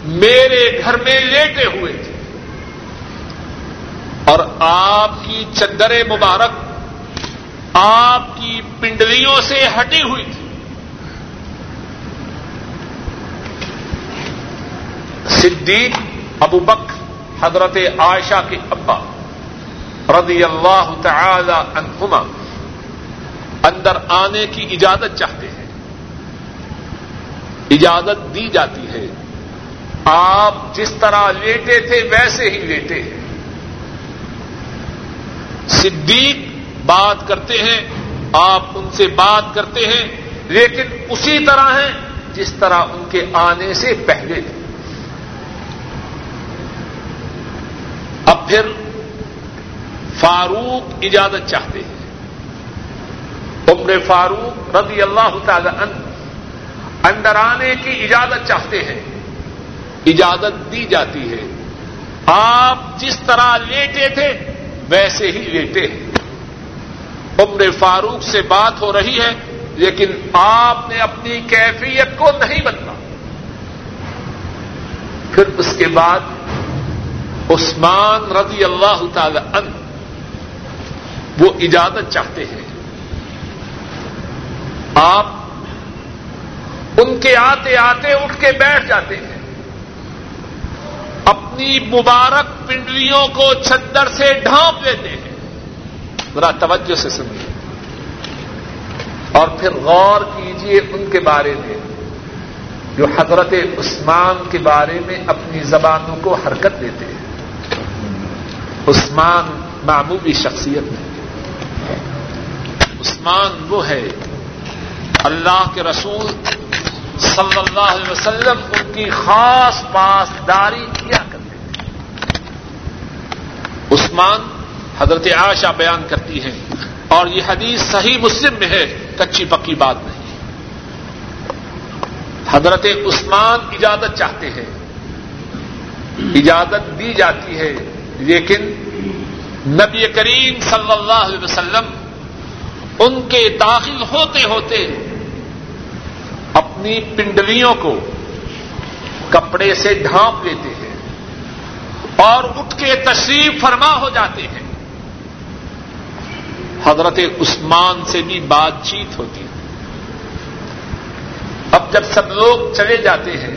میرے گھر میں لیٹے ہوئے تھے۔ اور آپ کی چدر مبارک آپ کی پنڈلیوں سے ہٹی ہوئی تھی۔ صدیق ابو بک حضرت عائشہ کے ابا رضی اللہ تعالی عنہما اندر آنے کی اجازت چاہتے اجازت دی جاتی ہے۔ آپ جس طرح لیٹے تھے ویسے ہی لیٹے۔ ہیں صدیق بات کرتے ہیں، آپ ان سے بات کرتے ہیں، لیکن اسی طرح ہیں جس طرح ان کے آنے سے پہلے۔ تھے اب پھر فاروق اجازت چاہتے ہیں۔ عمر فاروق رضی اللہ تعالی عنہ اندر آنے کی اجازت چاہتے ہیں۔ اجازت دی جاتی ہے۔ آپ جس طرح لیٹے تھے، ویسے ہی لیٹے ہیں۔ عمر فاروق سے بات ہو رہی ہے، لیکن آپ نے اپنی کیفیت کو نہیں بدلا۔ پھر اس کے بعد عثمان رضی اللہ تعالی عنہ وہ اجازت چاہتے ہیں۔ آپ ان کے آتے آتے اٹھ کے بیٹھ جاتے ہیں اپنی مبارک پنڈلیوں کو چھدر سے ڈھانپ لیتے ہیں ذرا توجہ سے سنیے۔ اور پھر غور کیجیے ان کے بارے میں، جو حضرت عثمان کے بارے میں اپنی زبانوں کو حرکت دیتے ہیں۔ عثمان معمولی شخصیت نہیں عثمان وہ ہے، اللہ کے رسول صلی اللہ علیہ وسلم ان کی خاص پاسداری کیا کرتے ہیں؟ عثمان حضرت عائشہ بیان کرتی ہیں، اور یہ حدیث صحیح مسلم میں ہے، کچی پکی بات نہیں۔ حضرت عثمان اجازت چاہتے ہیں۔ اجازت دی جاتی ہے، لیکن نبی کریم صلی اللہ علیہ وسلم ان کے داخل ہوتے ہوتے اپنی پنڈلیوں کو کپڑے سے ڈھانپ لیتے ہیں اور اٹھ کے تشریف فرما ہو جاتے ہیں۔ حضرت عثمان سے بھی بات چیت ہوتی ہے۔ اب جب سب لوگ چلے جاتے ہیں،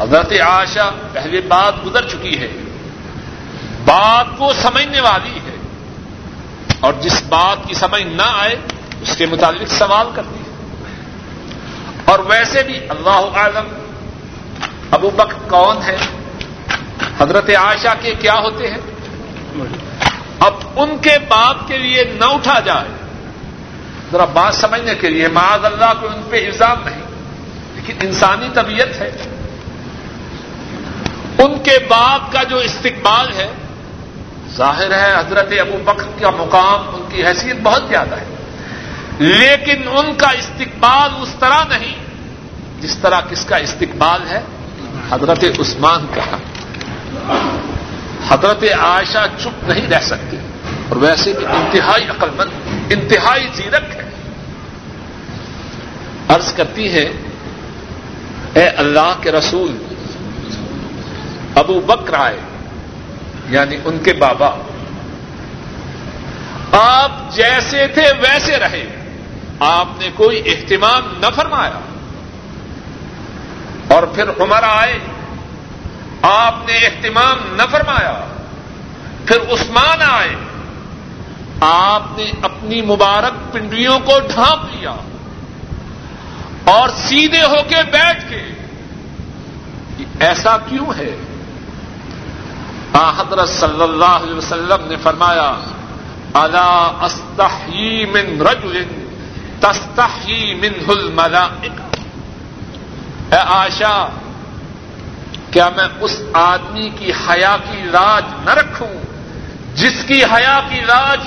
حضرت عائشہ پہلے بات گزر چکی ہے۔ بات کو سمجھنے والی ہے۔ اور جس بات کی سمجھ نہ آئے، اس کے متعلق سوال کرتی ہے اور ویسے بھی اللہ عالم ابو بک کون ہے حضرت عائشہ کے کیا ہوتے ہیں؟ اب ان کے باپ کے لیے نہ اٹھا جائے۔ ذرا بات سمجھنے کے لیے، معاذ اللہ کو ان پہ الزام نہیں۔ لیکن انسانی طبیعت ہے۔ ان کے باپ کا جو استقبال ہے، ظاہر ہے حضرت ابو بکر کا مقام، ان کی حیثیت بہت زیادہ ہے۔ لیکن ان کا استقبال اس طرح نہیں جس طرح کس کا استقبال ہے؟ حضرت عثمان کا۔ حضرت عائشہ چپ نہیں رہ سکتی اور ویسے بھی انتہائی عقل مند انتہائی زیرک ہے عرض کرتی ہے اے اللہ کے رسول، ابو بکر آئے یعنی ان کے بابا۔ آپ جیسے تھے ویسے رہے۔ آپ نے کوئی اہتمام نہ فرمایا۔ اور پھر عمر آئے۔ آپ نے اہتمام نہ فرمایا۔ پھر عثمان آئے۔ آپ نے اپنی مبارک پنڈیوں کو ڈھانپ لیا۔ اور سیدھے ہو کے بیٹھ کے ایسا کیوں ہے؟ حضرت صلی اللہ علیہ وسلم نے فرمایا، الا استحی من رجل تستحی من الملائکہ۔ اے آشا کیا میں اس آدمی کی حیا کی لاج نہ رکھوں جس کی حیا کی لاج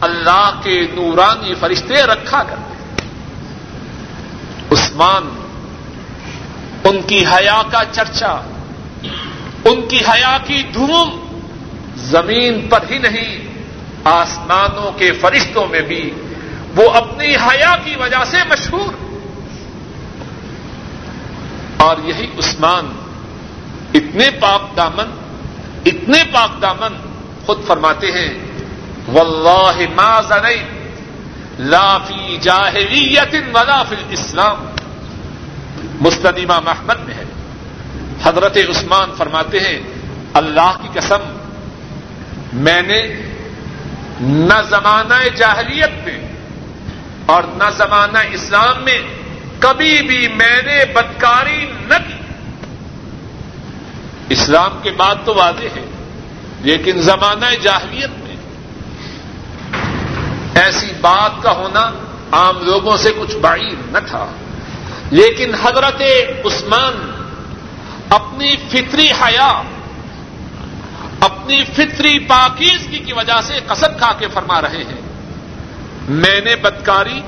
اللہ کے نورانی فرشتے رکھا کرتے عثمان، ان کی حیا کا چرچا، ان کی حیا کی دھوم زمین پر ہی نہیں، آسمانوں کے فرشتوں میں بھی۔ وہ اپنی حیا کی وجہ سے مشہور۔ اور یہی عثمان، اتنے پاک دامن، اتنے پاک دامن خود فرماتے ہیں، واللہ ما زنی لا فی جاہلیت ولا فی الاسلام. مستدیمہ محمد میں ہے۔ حضرت عثمان فرماتے ہیں، اللہ کی قسم، میں نے نہ زمانہ جاہلیت میں اور نہ زمانہ اسلام میں کبھی بھی میں نے بدکاری نہ کی۔ اسلام کے بعد تو واضح ہے، لیکن زمانہ جاہلیت میں ایسی بات کا ہونا عام لوگوں سے کچھ بعید نہ تھا۔ لیکن حضرت عثمان اپنی فطری حیا، اپنی فطری پاکیزگی کی وجہ سے قسم کھا کے فرما رہے ہیں۔ میں نے بدکاری،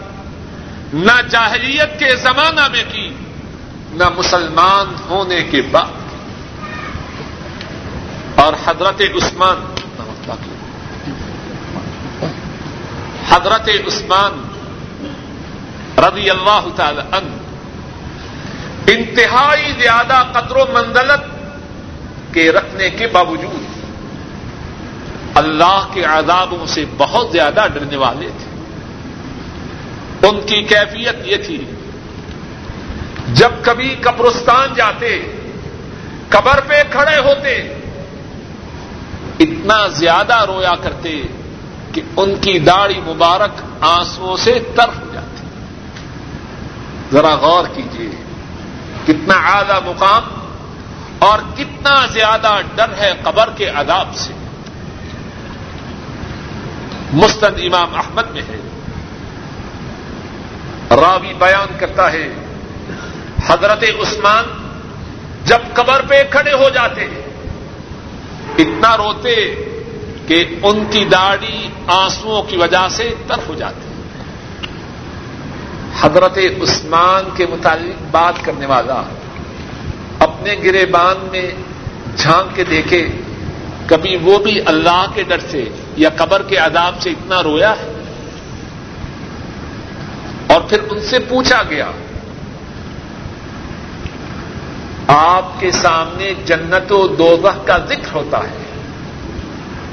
نہ جاہلیت کے زمانہ میں کی، نہ مسلمان ہونے کے بعد اور حضرت عثمان حضرت عثمان رضی اللہ تعالی عنہ، انتہائی زیادہ قدر و منزلت کے رکھنے کے باوجود اللہ کے عذابوں سے بہت زیادہ ڈرنے والے تھے۔ ان کی کیفیت یہ تھی۔ جب کبھی قبرستان جاتے، قبر پہ کھڑے ہوتے، اتنا زیادہ رویا کرتے کہ ان کی داڑھی مبارک آنسو سے تر ہو جاتی۔ ذرا غور کیجیے کتنا اعلی مقام اور کتنا زیادہ ڈر ہے قبر کے عذاب سے۔ مستد امام احمد میں ہے۔ راوی بیان کرتا ہے۔ حضرت عثمان جب قبر پہ کھڑے ہو جاتے اتنا روتے کہ ان کی داڑھی آنسو کی وجہ سے تر ہو جاتی حضرت عثمان کے متعلق بات کرنے والا اپنے گرے باندھ میں جھانک کے دیکھے، کبھی وہ بھی اللہ کے ڈر سے یا قبر کے عذاب سے اتنا رویا ہے۔ پھر ان سے پوچھا گیا، آپ کے سامنے جنت و دوزخ کا ذکر ہوتا ہے۔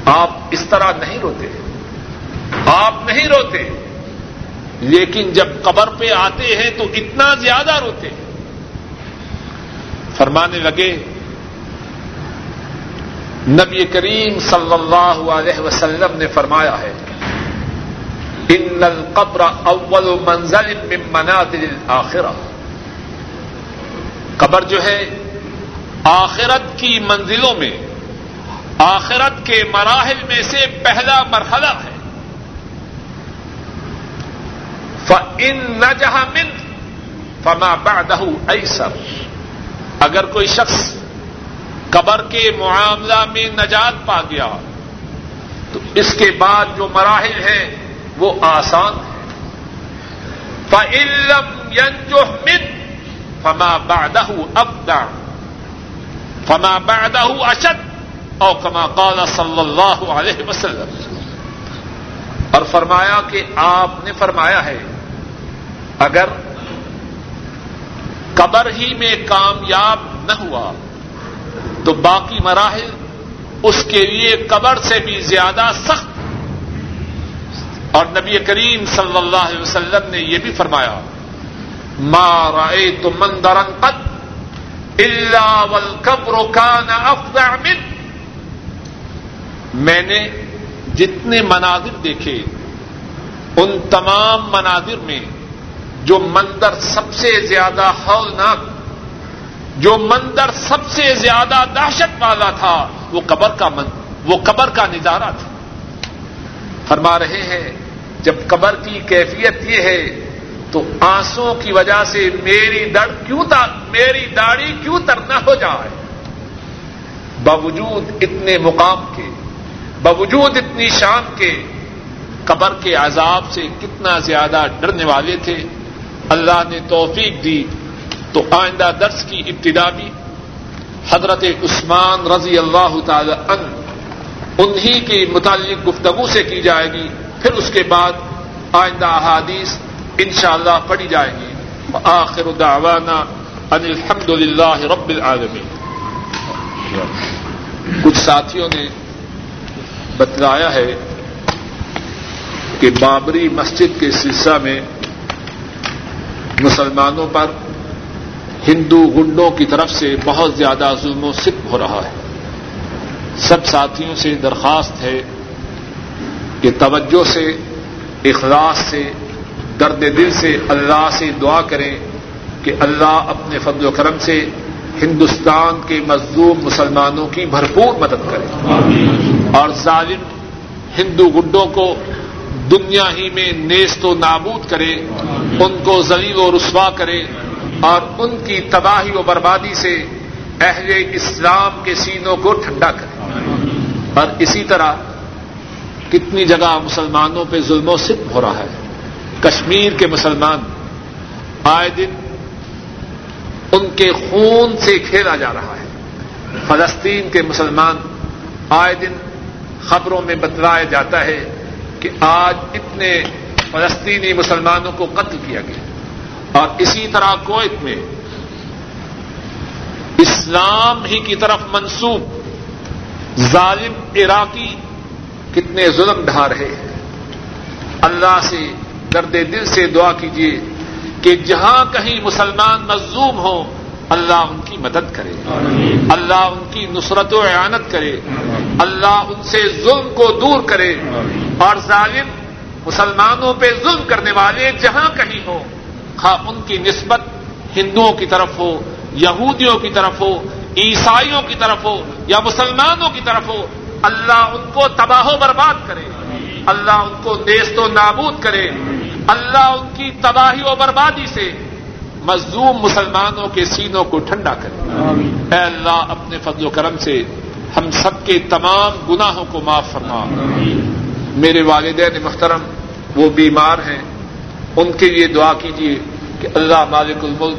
آپ اس طرح نہیں روتے۔ آپ نہیں روتے۔ لیکن جب قبر پہ آتے ہیں تو اتنا زیادہ روتے۔ ہیں فرمانے لگے، نبی کریم صلی اللہ علیہ وسلم نے فرمایا ہے ان القبر اول منزل من منازل الاخرہ قبر جو ہے، آخرت کی منزلوں میں، آخرت کے مراحل میں سے پہلا مرحلہ ہے۔ فن نہ جہاں من، فما بعدہ ایسر اگر کوئی شخص قبر کے معاملہ میں نجات پا گیا، تو اس کے بعد جو مراحل ہیں وہ آسان ہے فعلم ینجو من فما بادہ ابدا فما بادہ اشد اور کما قال صلی اللہ علیہ وسلم اور فرمایا کہ آپ نے فرمایا ہے، اگر قبر ہی میں کامیاب نہ ہوا تو باقی مراحل اس کے لیے قبر سے بھی زیادہ سخت اور نبی کریم صلی اللہ علیہ وسلم نے یہ بھی فرمایا مارا تو مندرن قد اللہ ول قبر کا من میں نے جتنے مناظر دیکھے، ان تمام مناظر میں جو مندر سب سے زیادہ ہولناک، جو مندر سب سے زیادہ دہشت والا تھا، وہ قبر کا من، وہ قبر کا نظارہ تھا۔ فرما رہے ہیں جب قبر کی کیفیت یہ ہے تو آنسوں کی وجہ سے میری دڑ کیوں میری داڑھی کیوں تر نہ ہو جائے؟ باوجود اتنے مقام کے، باوجود اتنی شان کے قبر کے عذاب سے کتنا زیادہ ڈرنے والے تھے۔ اللہ نے توفیق دی تو آئندہ درس کی ابتدا بھی۔ حضرت عثمان رضی اللہ تعالی ان انہی کے متعلق گفتگو سے کی جائے گی۔ پھر اس کے بعد آئندہ احادیث انشاءاللہ اللہ پڑھی جائیں گی۔ آخر دعوانا ان الحمد للہ رب العالمین۔ کچھ ساتھیوں نے بتلایا ہے کہ بابری مسجد کے سلسلہ میں مسلمانوں پر ہندو گنڈوں کی طرف سے بہت زیادہ ظلم و ستم ہو رہا ہے۔ سب ساتھیوں سے درخواست ہے کہ توجہ سے، اخلاص سے، درد دل سے، اللہ سے دعا کریں کہ اللہ اپنے فضل و کرم سے ہندوستان کے مظلوم مسلمانوں کی بھرپور مدد کرے۔ اور ظالم ہندو گڈوں کو دنیا ہی میں نیست و نابود کرے، ان کو ذلیل و رسوا کرے اور ان کی تباہی و بربادی سے اہل اسلام کے سینوں کو ٹھنڈا کرے۔ اور اسی طرح کتنی جگہ مسلمانوں پہ ظلم و ستم ہو رہا ہے۔ کشمیر کے مسلمان آئے دن ان کے خون سے کھیلا جا رہا ہے۔ فلسطین کے مسلمان آئے دن خبروں میں بتلایا جاتا ہے کہ آج اتنے فلسطینی مسلمانوں کو قتل کیا گیا۔ اور اسی طرح کویت میں اسلام ہی کی طرف منسوب، ظالم عراقی کتنے ظلم ڈھا رہے ہیں۔ اللہ سے درد دل سے دعا کیجیے کہ جہاں کہیں مسلمان مظلوم ہو اللہ ان کی مدد کرے۔ اللہ ان کی نصرت و اعانت کرے۔ اللہ ان سے ظلم کو دور کرے۔ اور ظالم مسلمانوں پہ ظلم کرنے والے جہاں کہیں ہو خواہ ان کی نسبت ہندوؤں کی طرف ہو یہودیوں کی طرف ہو عیسائیوں کی طرف ہو یا مسلمانوں کی طرف ہو اللہ ان کو تباہ و برباد کرے۔ اللہ ان کو نیست و نابود کرے۔ اللہ ان کی تباہی و بربادی سے مظلوم مسلمانوں کے سینوں کو ٹھنڈا کرے۔ اے اللہ اپنے فضل و کرم سے ہم سب کے تمام گناہوں کو معاف فرما۔ میرے والدین محترم وہ بیمار ہیں۔ ان کے لیے دعا کیجیے کہ اللہ مالک الملک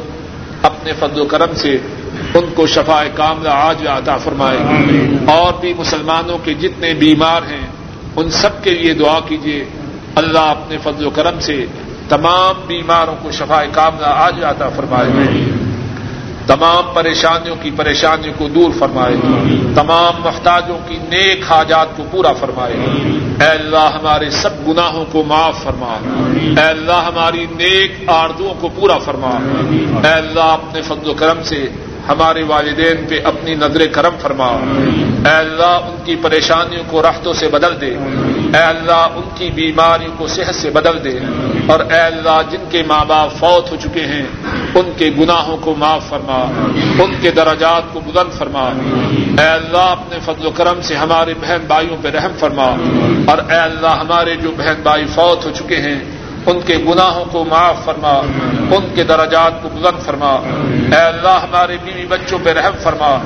اپنے فضل و کرم سے ان کو شفا کاملہ آج عطا فرمائے اور بھی مسلمانوں کے جتنے بیمار ہیں ان سب کے لیے دعا کیجیے اللہ اپنے فضل و کرم سے تمام بیماروں کو شفا کامنا آج آتا فرمائے۔ تمام پریشانیوں کی پریشانیوں کو دور فرمائے۔ تمام محتاجوں کی نیک حاجات کو پورا فرمائے۔ اے اللہ ہمارے سب گناہوں کو معاف فرما۔ اے اللہ ہماری نیک آردوں کو پورا فرما۔ اے اللہ اپنے فضل و کرم سے ہمارے والدین پہ اپنی نظر کرم فرما۔ اے اللہ، ان کی پریشانیوں کو رختوں سے بدل دے۔ اے اللہ، ان کی بیماریوں کو صحت سے بدل دے۔ اور اے اللہ، جن کے ماں باپ فوت ہو چکے ہیں، ان کے گناہوں کو معاف فرما۔ ان کے درجات کو بلند فرما۔ اے اللہ، اپنے فضل و کرم سے ہمارے بہن بھائیوں پہ رحم فرما۔ اور اے اللہ، ہمارے جو بہن بھائی فوت ہو چکے ہیں ان کے گناہوں کو معاف فرما ان کے درجات کو بلند فرما۔ اے اللہ ہمارے بیوی بچوں پہ رحم فرما۔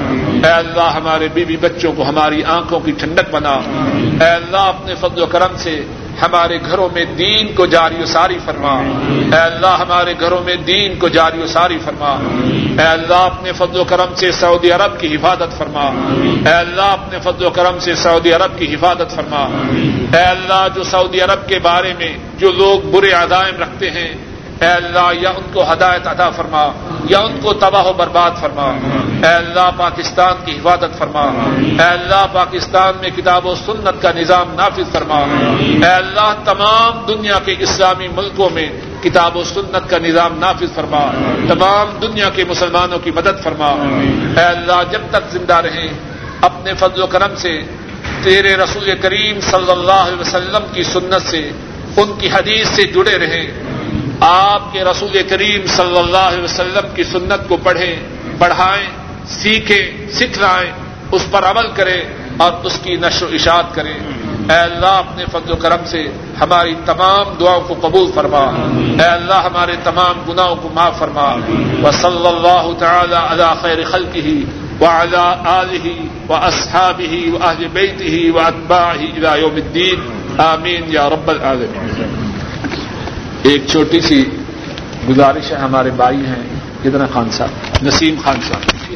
اے اللہ ہمارے بیوی بچوں کو ہماری آنکھوں کی ٹھنڈک بنا۔ اے اللہ اپنے فضل و کرم سے ہمارے گھروں میں دین کو جاری و ساری فرما۔ اے اللہ، ہمارے گھروں میں دین کو جاری و ساری فرما۔ اے اللہ، اپنے فضل و کرم سے سعودی عرب کی حفاظت فرما۔ اے اللہ، اپنے فضل و کرم سے سعودی عرب کی حفاظت فرما۔ اے اللہ، جو سعودی عرب کے بارے میں جو لوگ برے عزائم رکھتے ہیں اے اللہ، یا ان کو ہدایت عطا فرما، یا ان کو تباہ و برباد فرما۔ اے اللہ، پاکستان کی حفاظت فرما۔ اے اللہ، پاکستان میں کتاب و سنت کا نظام نافذ فرما۔ اے اللہ، تمام دنیا کے اسلامی ملکوں میں کتاب و سنت کا نظام نافذ فرما۔ تمام دنیا کے مسلمانوں کی مدد فرما۔ اے اللہ، جب تک زندہ رہیں، اپنے فضل و کرم سے، تیرے رسول کریم صلی اللہ علیہ وسلم کی سنت سے، ان کی حدیث سے جڑے رہیں۔ آپ کے رسول کریم صلی اللہ علیہ وسلم کی سنت کو پڑھیں، پڑھائیں، سیکھیں، سکھلائیں، اس پر عمل کریں اور اس کی نشر و اشاعت کریں۔ اے اللہ، اپنے فضل و کرم سے ہماری تمام دعاؤں کو قبول فرما۔ اے اللہ، ہمارے تمام گناہوں کو معاف فرما۔ و صلی اللہ تعالی علی خیر خلقه وعلى آله وأصحابه وأهل بيته وأتباعه إلى يوم الدين آمين يا رب العالمين ایک چھوٹی سی گزارش ہے ہمارے بھائی ہیں کتنا خان صاحب؟ نسیم خان صاحب۔